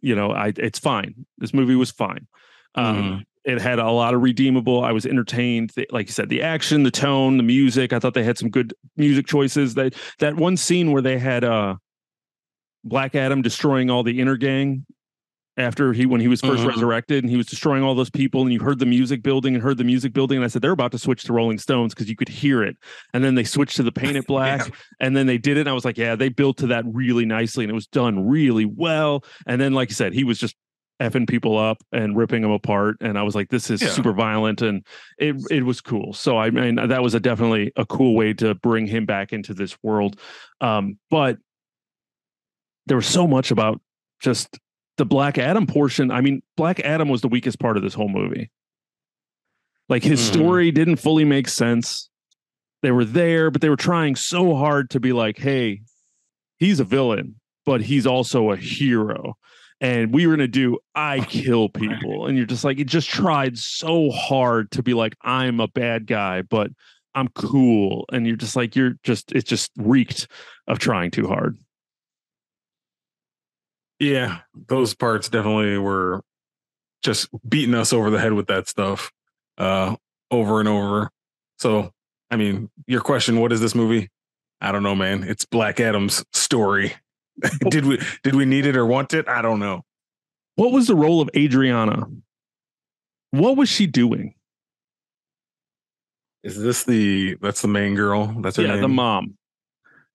You know, I it's fine. This movie was fine. Um, Mhm. It had a lot of redeemable. I was entertained. Like you said, the action, the tone, the music. I thought they had some good music choices. That that one scene where they had uh Black Adam destroying all the Intergang after he when he was 1st Mhm. resurrected and he was destroying all those people and you heard the music building and heard the music building and I said they're about to switch to Rolling Stones because you could hear it. And then they switched to the paint it black and then they did it and I was like yeah they built to that really nicely and it was done really well. And then like you said he was just effing people up and ripping them apart and I was like this is Yeah. super violent and it it was cool. So I mean that was a definitely a cool way to bring him back into this world. Um but there was so much about just the Black Adam portion. I mean, Black Adam was the weakest part of this whole movie. Like his Mhm. story didn't fully make sense. They were there, but they were trying so hard to be like, hey, he's a villain, but he's also a hero. And we were going to do, I kill people. And you're just like, it just tried so hard to be like, I'm a bad guy, but I'm cool. And you're just like, you're just, it just reeked of trying too hard. Yeah, those parts definitely were just beating us over the head with that stuff uh over and over. So, I mean, your question, what is this movie? I don't know, man. It's Black Adam's story. did we did we need it or want it? I don't know. What was the role of Adriana? What was she doing? Is this the that's the main girl? That's her yeah, name. the mom.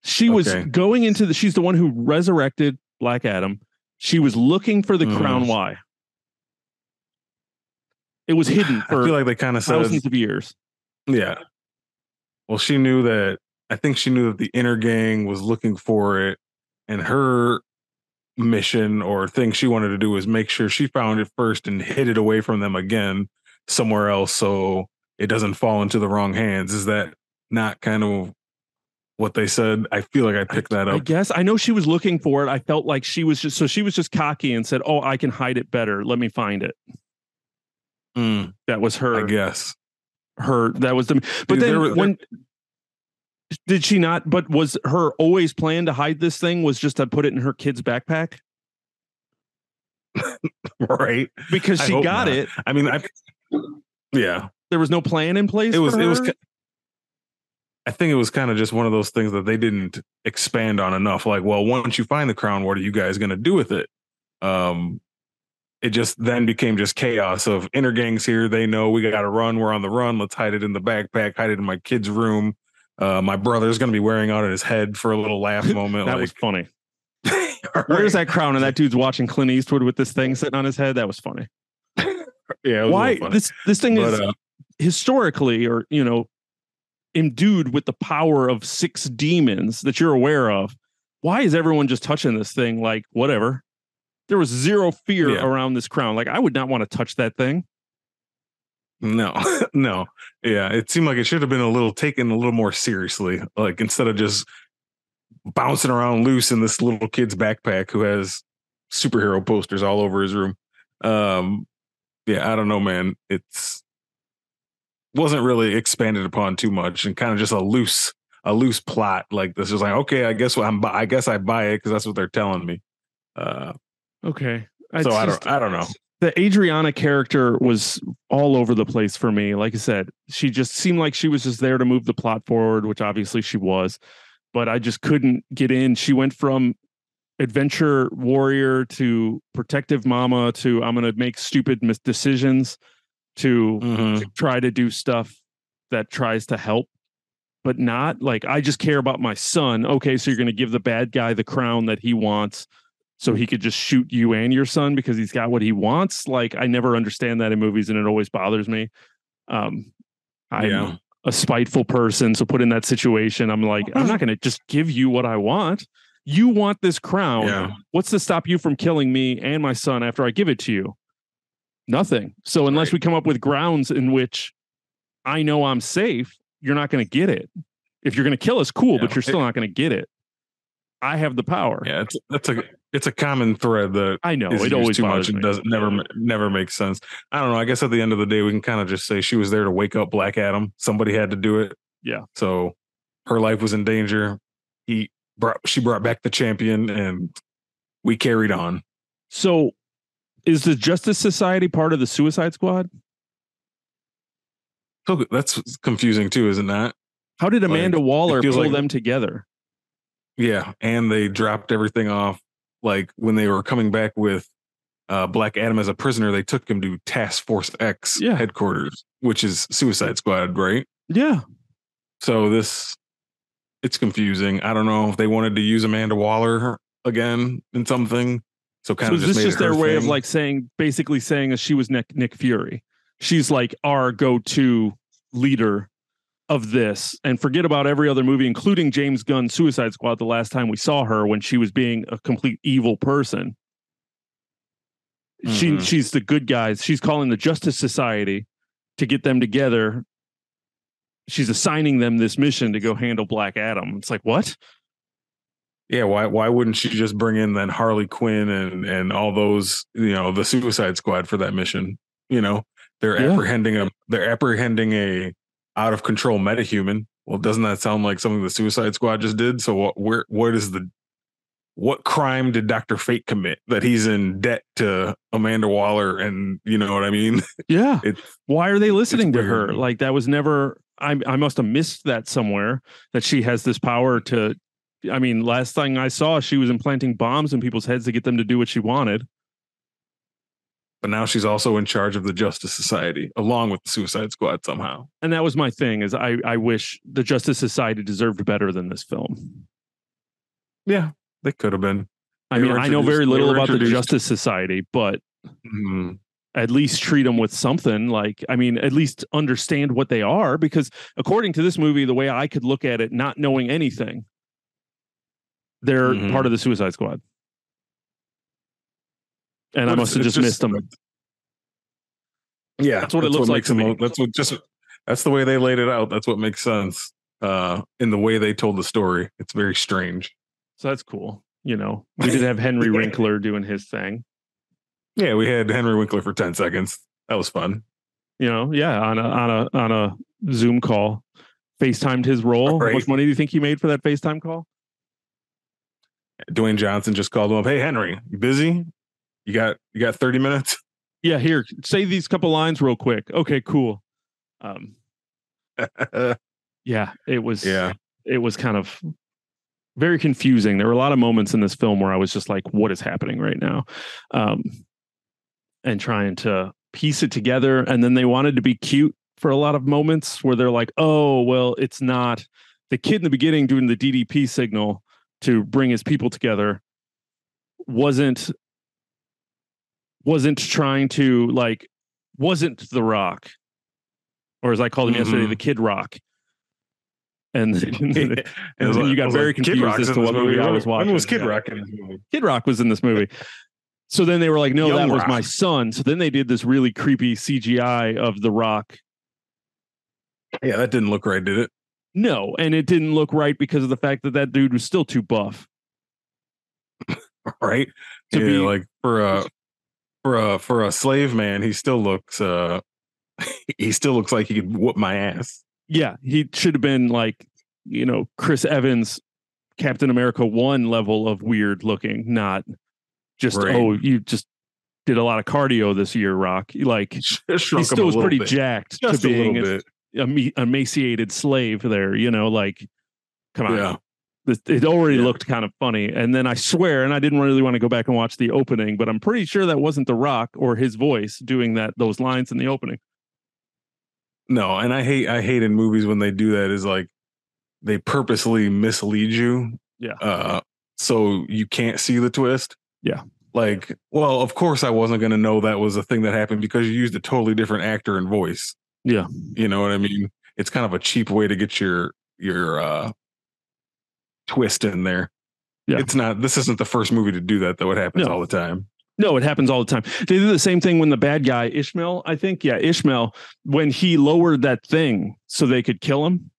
She was going into the. She's the one who resurrected Black Adam. She was looking for the Mhm. crown. Why? It was hidden I for feel like they kind of thousands of years. Yeah. Well, she knew that. I think she knew that the Intergang was looking for it, and her mission or thing she wanted to do was make sure she found it first and hid it away from them again somewhere else, so it doesn't fall into the wrong hands. Is that not kind of what they said? I feel like I picked that up. I guess I know she was looking for it. I felt like she was just so she was just cocky and said, "Oh, I can hide it better. Let me find it." Mm, That was her. I guess. her that was the but Dude, then there were- when did she not but was her always plan to hide this thing was just to put it in her kid's backpack Right. because she got not. it I mean, I. Yeah. there was no plan in place it was it was i think it was kind of just one of those things that they didn't expand on enough like well once you find the crown what are you guys going to do with it um it just then became just chaos of Intergangs here. They know we got to run. We're on the run. Let's hide it in the backpack. Hide it in my kid's room. Uh, my brother's going to be wearing out at his head for a little laugh moment. that like, was funny. all Where's that crown? And that dude's watching Clint Eastwood with this thing sitting on his head. That was funny. Yeah, it was Why funny. this this thing is uh, historically or you know endued with the power of six demons that you're aware of why is everyone just touching this thing like whatever there was zero fear Yeah. around this crown like i would not want to touch that thing No, no. Yeah, it seemed like it should have been a little taken a little more seriously. Like instead of just bouncing around loose in this little kid's backpack who has superhero posters all over his room. Um, yeah, I don't know, man. It's wasn't really expanded upon too much and kind of just a loose a loose plot like this. Is like okay i guess what i'm i guess i buy it because that's what they're telling me. Uh okay. so It's i don't i don't know. the adriana character was all over the place for me. Like i said she just seemed like she was just there to move the plot forward which obviously she was but i just couldn't get in. She went from adventure warrior to protective mama to i'm going to make stupid mis- decisions to Mhm. to try to do stuff that tries to help but not like i just care about my son okay so you're going to give the bad guy the crown that he wants so he could just shoot you and your son because he's got what he wants like i never understand that in movies and it always bothers me um i'm Yeah. a spiteful person so put in that situation i'm like i'm not going to just give you what i want you want this crown Yeah. what's to stop you from killing me and my son after i give it to you nothing so unless Right. we come up with grounds in which i know i'm safe you're not going to get it if you're going to kill us cool but you're still not going to get it i have the power yeah it's that's a it's a common thread that i know it always too much and doesn't never never makes sense. I don't know. I guess at the end of the day, we can kind of just say she was there to wake up Black Adam. Somebody had to do it. Yeah. So her life was in danger. He brought she brought back the champion, and we carried on. so is the justice society part of the suicide squad that's confusing too, isn't that? how did Like, amanda waller pull like- them together Yeah. And they dropped everything off. Like when they were coming back with uh, Black Adam as a prisoner, they took him to Task Force X Yeah. headquarters, which is Suicide Squad, right? yeah So this, it's confusing. I don't know if they wanted to use Amanda Waller again in something. So kind so of is just this just their way of like saying basically saying that she was nick nick fury. She's like our go-to leader of this. And forget about every other movie including james gunn's suicide squad the last time we saw her when she was being a complete evil person. She Mhm. she's the good guys. She's calling the justice society to get them together. She's assigning them this mission to go handle black adam. It's like what yeah. Why why wouldn't she just bring in then Harley Quinn and and all those you know the Suicide Squad for that mission? You know they're Yeah. apprehending a they're apprehending a out of control metahuman. Well, doesn't that sound like something the Suicide Squad just did? So what where what is the what crime did Doctor Fate commit that he's in debt to Amanda Waller and you know what I mean? yeah It's why are they listening to her like that was never i i must have missed that somewhere that she has this power to i mean last thing i saw she was implanting bombs in people's heads to get them to do what she wanted but now she's also in charge of the Justice Society along with the Suicide Squad somehow. and that was my thing is i i wish the justice society deserved better than this film Yeah, they could have been. i They mean i know very little about the justice society but Mhm. at least treat them with something like i mean at least understand what they are because according to this movie the way i could look at it not knowing anything they're Mhm. part of the suicide squad and i must have it's just, missed them Yeah, That's what it looks like makes to me. That's what just that's the way they laid it out. That's what makes sense uh, in the way they told the story. It's very strange. so that's cool you know we did have henry Yeah. winkler doing his thing Yeah, we had Henry Winkler for ten seconds. That was fun. you know yeah on a on a on a zoom call facetimed his role how much money do you think he made for that facetime call Dwayne Johnson just called him up. Hey, Henry, you busy? You got you got thirty minutes? yeah here say these couple lines real quick okay cool um yeah it was yeah, it was kind of very confusing. There were a lot of moments in this film where I was just like, what is happening right now? Um, and trying to piece it together. And then they wanted to be cute for a lot of moments where they're like, oh, well, it's not the kid in the beginning doing the DDP signal to bring his people together wasn't wasn't trying to like wasn't the rock or as i called him yesterday Mhm. the kid rock and, and then you got very like, confused as to what movie I was watching. When was Kid Yeah. Rock in this movie? Kid Rock was in this movie. So then they were like, no, Young that was my son. So then they did this really creepy CGI of The Rock. Yeah, that didn't look right, did it? No, and it didn't look right because of the fact that that dude was still too buff. Right? To yeah, be- like for a for a for a slave man, he still looks uh he still looks like he could whoop my ass. Yeah, he should have been like, you know, Chris Evans, Captain America 1 level of weird looking, not just, Right. oh, you just did a lot of cardio this year, Rock. Like, he still was pretty bit. jacked Just to a being a, ema- emaciated slave there, you know, like, come on. Yeah. This- it already Yeah. looked kind of funny. And then I swear, and I didn't really want to go back and watch the opening, but I'm pretty sure that wasn't The Rock or his voice doing that those lines in the opening. No, and I hate I hate in movies when they do that is like they purposely mislead you. Yeah. Uh so you can't see the twist. Yeah. Like, well, of course I wasn't gonna know that was a thing that happened because you used a totally different actor and voice. Yeah. You know what I mean? It's kind of a cheap way to get your your uh twist in there. Yeah. It's not this isn't the first movie to do that though. It happens No. all the time. No, it happens all the time. They did the same thing when the bad guy, Ishmael, I think. Yeah, Ishmael, when he lowered that thing so they could kill him,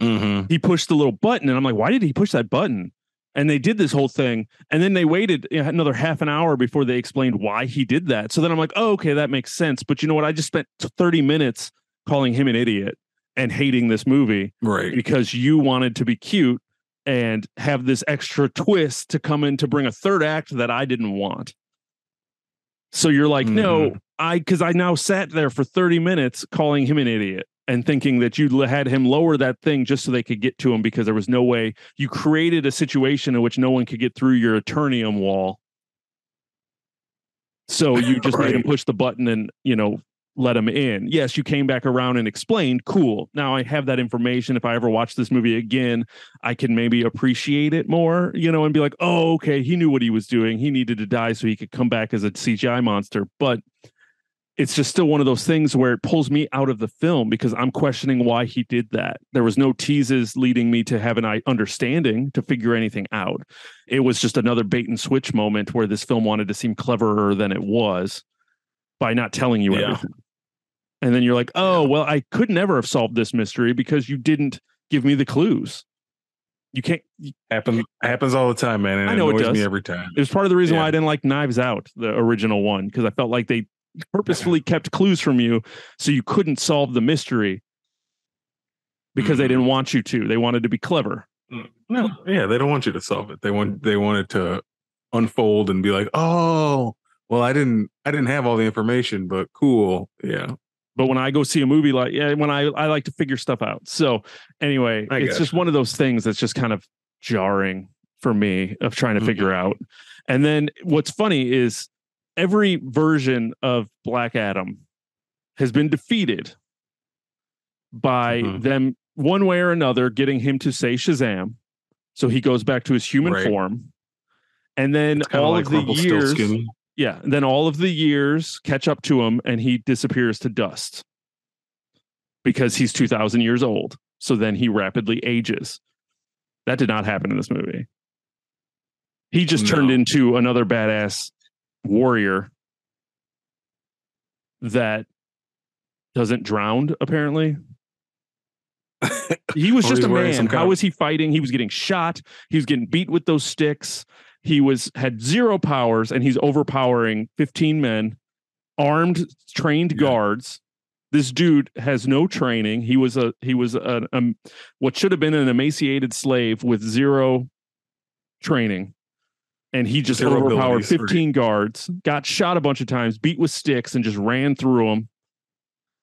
Mm-hmm. he pushed the little button. And I'm like, why did he push that button? And they did this whole thing. And then they waited another half an hour before they explained why he did that. So then I'm like, oh, okay, that makes sense. But you know what? I just spent 30 minutes calling him an idiot and hating this movie Right. because you wanted to be cute and have this extra twist to come in to bring a third act that I didn't want. So you're like, no, mm-hmm. I because I now sat there for 30 minutes calling him an idiot and thinking that you had him lower that thing just so they could get to him because there was no way you created a situation in which no one could get through your eternium wall. So you just made him push the button and you know let him in. Yes, you came back around and explained. Cool. Now I have that information. If I ever watch this movie again, I can maybe appreciate it more, you know, and be like, oh, okay, he knew what he was doing. He needed to die so he could come back as a CGI monster. But it's just still one of those things where it pulls me out of the film because I'm questioning why he did that. There was no teases leading me to have an understanding to figure anything out. It was just another bait and switch moment where this film wanted to seem cleverer than it was by not telling you Yeah. everything. And then you're like, oh, well, I could never have solved this mystery because you didn't give me the clues. You can't. Happens happens all the time, man. And I know it annoys me does. every time. It was part of the reason why I didn't like Knives Out, the original one, because I felt like they purposefully kept clues from you so you couldn't solve the mystery because they didn't want you to. They wanted to be clever. No, yeah, they don't want you to solve it. They want they want it to unfold and be like, oh, well, I didn't I didn't have all the information, but cool. Yeah. But when I go see a movie, like yeah, when I I like to figure stuff out. So anyway, I it's just one of those things that's just kind of jarring for me of trying to Mhm. figure out. And then what's funny is every version of Black Adam has been defeated by Mhm. them one way or another getting him to say Shazam. So he goes back to his human Right. form. And then all like of the years yeah, and then all of the years catch up to him and he disappears to dust because he's 2000 years old. So then he rapidly ages. That did not happen in this movie. He just turned into another badass warrior that doesn't drown apparently. He was just he's a man. How was he fighting? He was getting shot. He was getting beat with those sticks. He was had zero powers, and he's overpowering 15 men, armed, trained Yeah. guards. This dude has no training. He was a he was a, um what should have been an emaciated slave with zero training. And he just Zero overpowered abilities, right. 15 guards, got shot a bunch of times, beat with sticks, and just ran through them.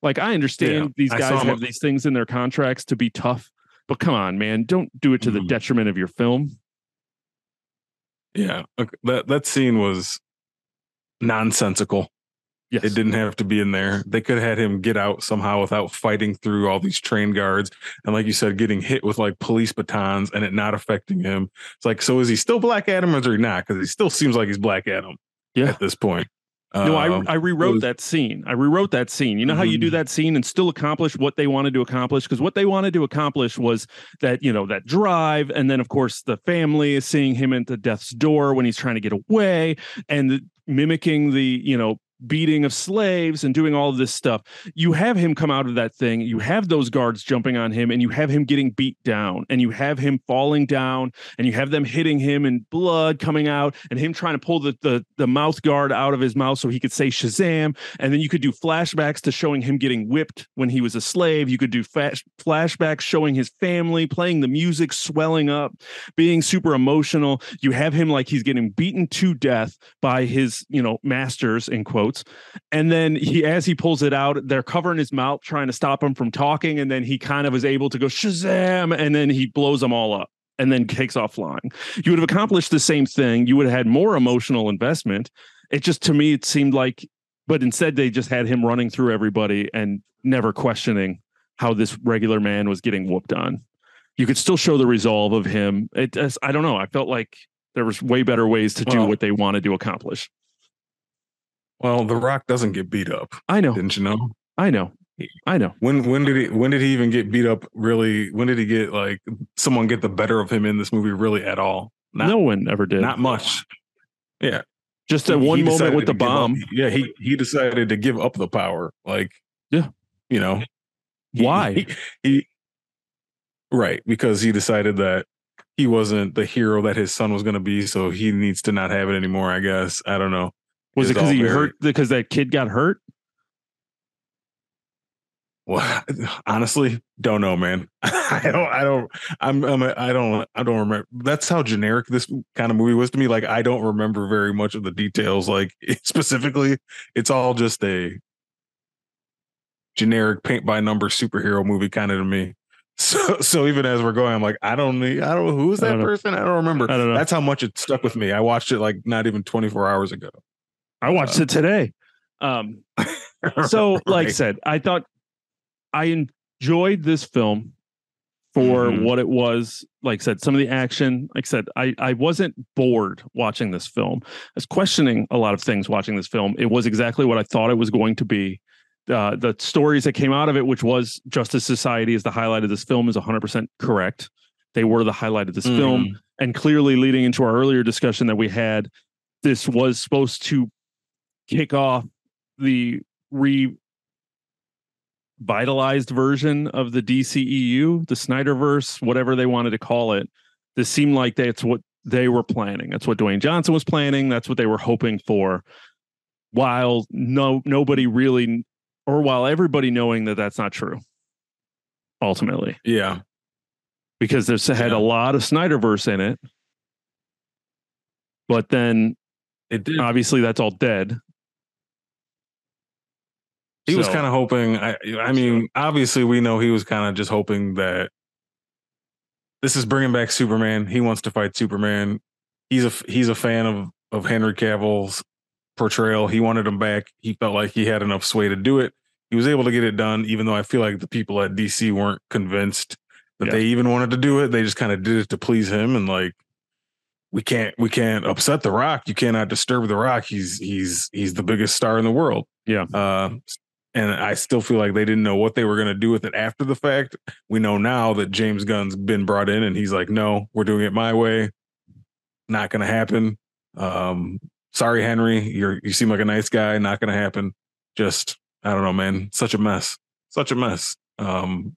Like I understand Yeah, these guys have these things in their contracts to be tough, but come on, man, don't do it to the Mhm. detriment of your film. Yeah. Okay, That that scene was nonsensical. Yes. It didn't have to be in there. They could have had him get out somehow without fighting through all these train guards. And like you said, getting hit with like police batons and it not affecting him. It's like, so is he still Black Adam or is he not? Because he still seems like he's Black Adam Yeah. at this point. No, I, Um, I rewrote was- that scene. I rewrote that scene. You know how you do Mhm. that scene and still accomplish what they wanted to accomplish? Because what they wanted to accomplish was that, you know, that drive. And then, of course, the family is seeing him at the death's door when he's trying to get away and the, mimicking the, you know, beating of slaves and doing all this stuff. You have him come out of that thing. You have those guards jumping on him and you have him getting beat down and you have him falling down and you have them hitting him and blood coming out and him trying to pull the, the the mouth guard out of his mouth so he could say Shazam. And then you could do flashbacks to showing him getting whipped when he was a slave. You could do flash, flashbacks showing his family playing the music, swelling up, being super emotional. You have him like he's getting beaten to death by his, you know, masters in quotes. And then he, as he pulls it out, they're covering his mouth, trying to stop him from talking. And then he kind of is able to go Shazam, and then he blows them all up and then takes off flying. You would have accomplished the same thing. You would have had more emotional investment. It just to me, it seemed like, but instead they just had him running through everybody and never questioning how this regular man was getting whooped on. You could still show the resolve of him. It I don't know. I felt like there was way better ways to do Well- what they wanted to accomplish. Well, The Rock doesn't get beat up. I know. Didn't you know? I know. I know. When when did he when did he even get beat up really? When did he get like someone get the better of him in this movie really at all? Not no one ever did. not much. Yeah. just at one moment with the give up- bomb. yeah, he he decided to give up the power. Like, Yeah. you know, he- Why? He, he- right because he decided that he wasn't the hero that his son was going to be, so he needs to not have it anymore. I guess I don't know. Was it because he hurt? Because that kid got hurt? Well, honestly, don't know, man. I don't. I don't. I'm. I'm. I don't. I don't remember. That's how generic this kind of movie was to me. Like, I don't remember very much of the details. Like specifically, it's all just a generic paint by number superhero movie kind of to me. So, so even as we're going, I'm like, I don't need. I don't. Who is I that know. person? I don't remember. I don't know. That's how much it stuck with me. I watched it like not even 24 hours ago. I watched it today. Um, so like I said i thought i enjoyed this film for Mhm. what it was. Like I said some of the action like I said i i wasn't bored watching this film. I was questioning a lot of things watching this film. It was exactly what i thought it was going to be. Uh, the stories that came out of it which was justice society is the highlight of this film is 100% correct. They were the highlight of this Mm-hmm. film and clearly leading into our earlier discussion that we had this was supposed to kick off the revitalized version of the DCEU, the Snyderverse, whatever they wanted to call it. This seemed like that's what they were planning. That's what Dwayne Johnson was planning. That's what they were hoping for. While no nobody really, or while everybody knowing that that's not true. Ultimately, Yeah. because there's had Yeah. a lot of Snyderverse in it, but then It did. obviously that's all dead. He was kind of hoping. I, I mean, obviously, we know he was kind of just hoping that this is bringing back Superman. He wants to fight Superman. He's a he's a fan of of Henry Cavill's portrayal. He wanted him back. He felt like he had enough sway to do it. He was able to get it done, even though I feel like the people at DC weren't convinced that Yeah. they even wanted to do it. They just kind of did it to please him, and like we can't we can't upset the Rock. You cannot disturb the Rock. He's he's he's the biggest star in the world. Yeah. Uh, and I still feel like they didn't know what they were going to do with it after the fact. We know now that James Gunn's been brought in, and he's like, "No, we're doing it my way. Not going to happen." Um, sorry, Henry. You're you seem like a nice guy. Not going to happen. Just I don't know, man. Such a mess. Such a mess. Um,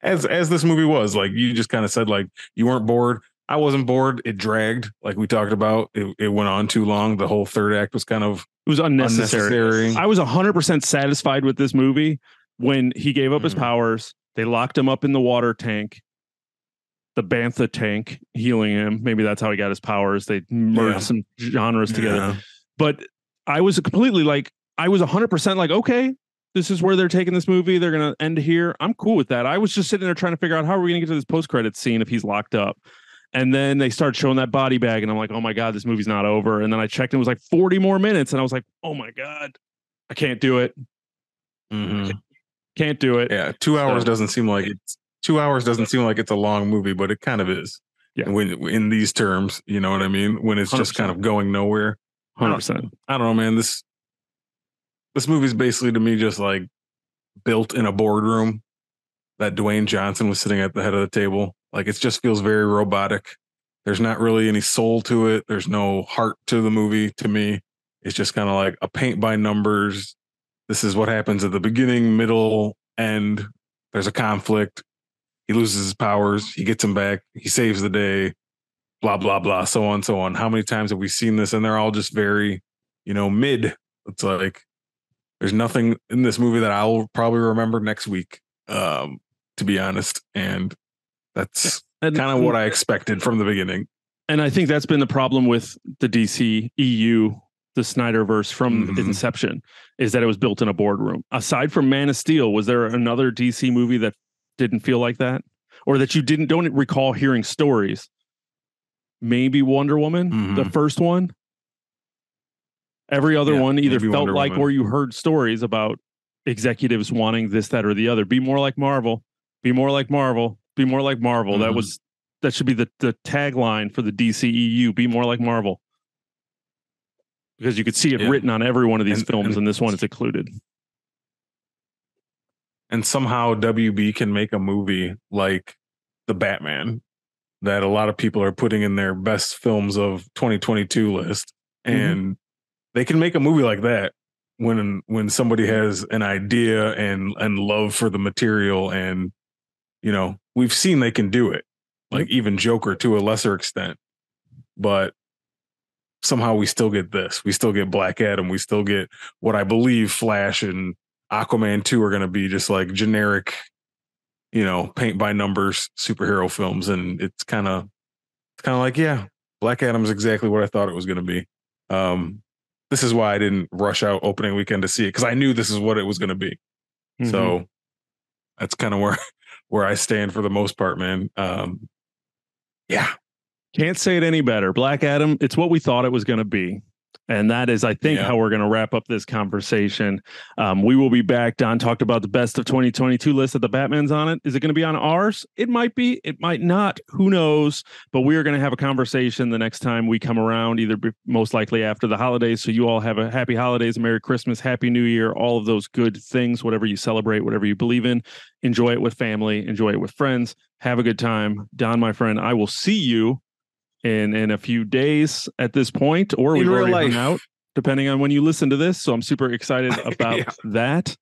as as this movie was, like you just kind of said, like you weren't bored. I wasn't bored. It dragged, like we talked about. It, it went on too long. The whole third act was kind of It was unnecessary. unnecessary. I was 100% satisfied with this movie when he gave up his Mhm. powers. They locked him up in the water tank, the bacta tank, healing him. Maybe that's how he got his powers. They merged Yeah. some genres together. Yeah. But I was completely like, I was 100% like, okay, this is where they're taking this movie. They're going to end here. I'm cool with that. I was just sitting there trying to figure out how are we going to get to this post credit scene if he's locked up. And then they start showing that body bag, and I'm like, oh my god, this movie's not over. And then I checked, and it was like 40 more minutes, and I was like, oh my god, I can't do it. Mhm. Can't do it. Yeah, two hours So- doesn't seem like it's two hours doesn't seem like it's a long movie, but it kind of is. Yeah. When in these terms, you know what I mean? When it's just kind of going nowhere. 100. percent I don't know, man. This this movie's basically to me just like built in a boardroom that Dwayne Johnson was sitting at the head of the table. Like it just feels very robotic. There's not really any soul to it. There's no heart to the movie to me. It's just kind of like a paint by numbers. This is what happens at the beginning, middle, end. There's a conflict. He loses his powers. He gets them back. He saves the day. Blah blah blah. So on so on. How many times have we seen this? And they're all just very, you know, mid. It's like there's nothing in this movie that I'll probably remember next week. Um, to be honest, and that's And, kind of what I expected from the beginning. and I think that's been the problem with the DC EU, the Snyderverse from Mhm. inception, is that it was built in a boardroom. Aside from Man of Steel, was there another DC movie that didn't feel like that, or that you didn't don't recall hearing stories? Maybe Wonder Woman, the Mhm. first one. Every other Yeah, one either felt Wonder like, Woman. or you heard stories about executives wanting this, that, or the other. Be more like Marvel. Be more like Marvel. Be more like Marvel. That Mhm. was that should be the the tagline for the DCEU. Be more like Marvel. Because you could see it Yeah. written on every one of these And- films, and- and this one is included. and somehow WB can make a movie like the Batman that a lot of people are putting in their best films of 2022 list Mm-hmm. and they can make a movie like that when when somebody has an idea and and love for the material and you know we've seen they can do it like even Joker to a lesser extent but somehow we still get this we still get Black Adam we still get what I believe Flash and Aquaman 2 are going to be just like generic, you know, paint by numbers superhero films. And it's kind of, it's kind of like, yeah, Black Adam's exactly what I thought it was going to be. Um, this is why I didn't rush out opening weekend to see it because I knew this is what it was going to be. Mhm. So that's kind of where, where I stand for the most part, man. Um, yeah. Can't say it any better. Black Adam, it's what we thought it was going to be. And that is, I think, Yeah. how we're going to wrap up this conversation. Um, we will be back. Don talked about the best of 2022 list that the Batman's on it. Is it going to be on ours? It might be. It might not. Who knows? But we are going to have a conversation the next time we come around, either be, most likely after the holidays. So you all have a happy holidays, a Merry Christmas, Happy New Year, all of those good things, whatever you celebrate, whatever you believe in. Enjoy it with family, enjoy it with friends. Have a good time. Don, my friend, I will see you in in a few days at this point, or In we've already life. out, depending on when you listen to this. So I'm super excited about Yeah. that.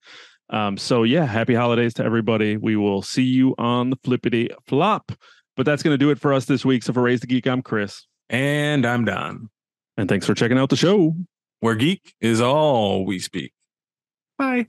Um, so yeah, happy holidays to everybody. We will see you on the flippity flop. But that's going to do it for us this week. So for Raise the Geek, I'm Chris, And I'm Don, and thanks for checking out the show. where geek is all we speak. Bye.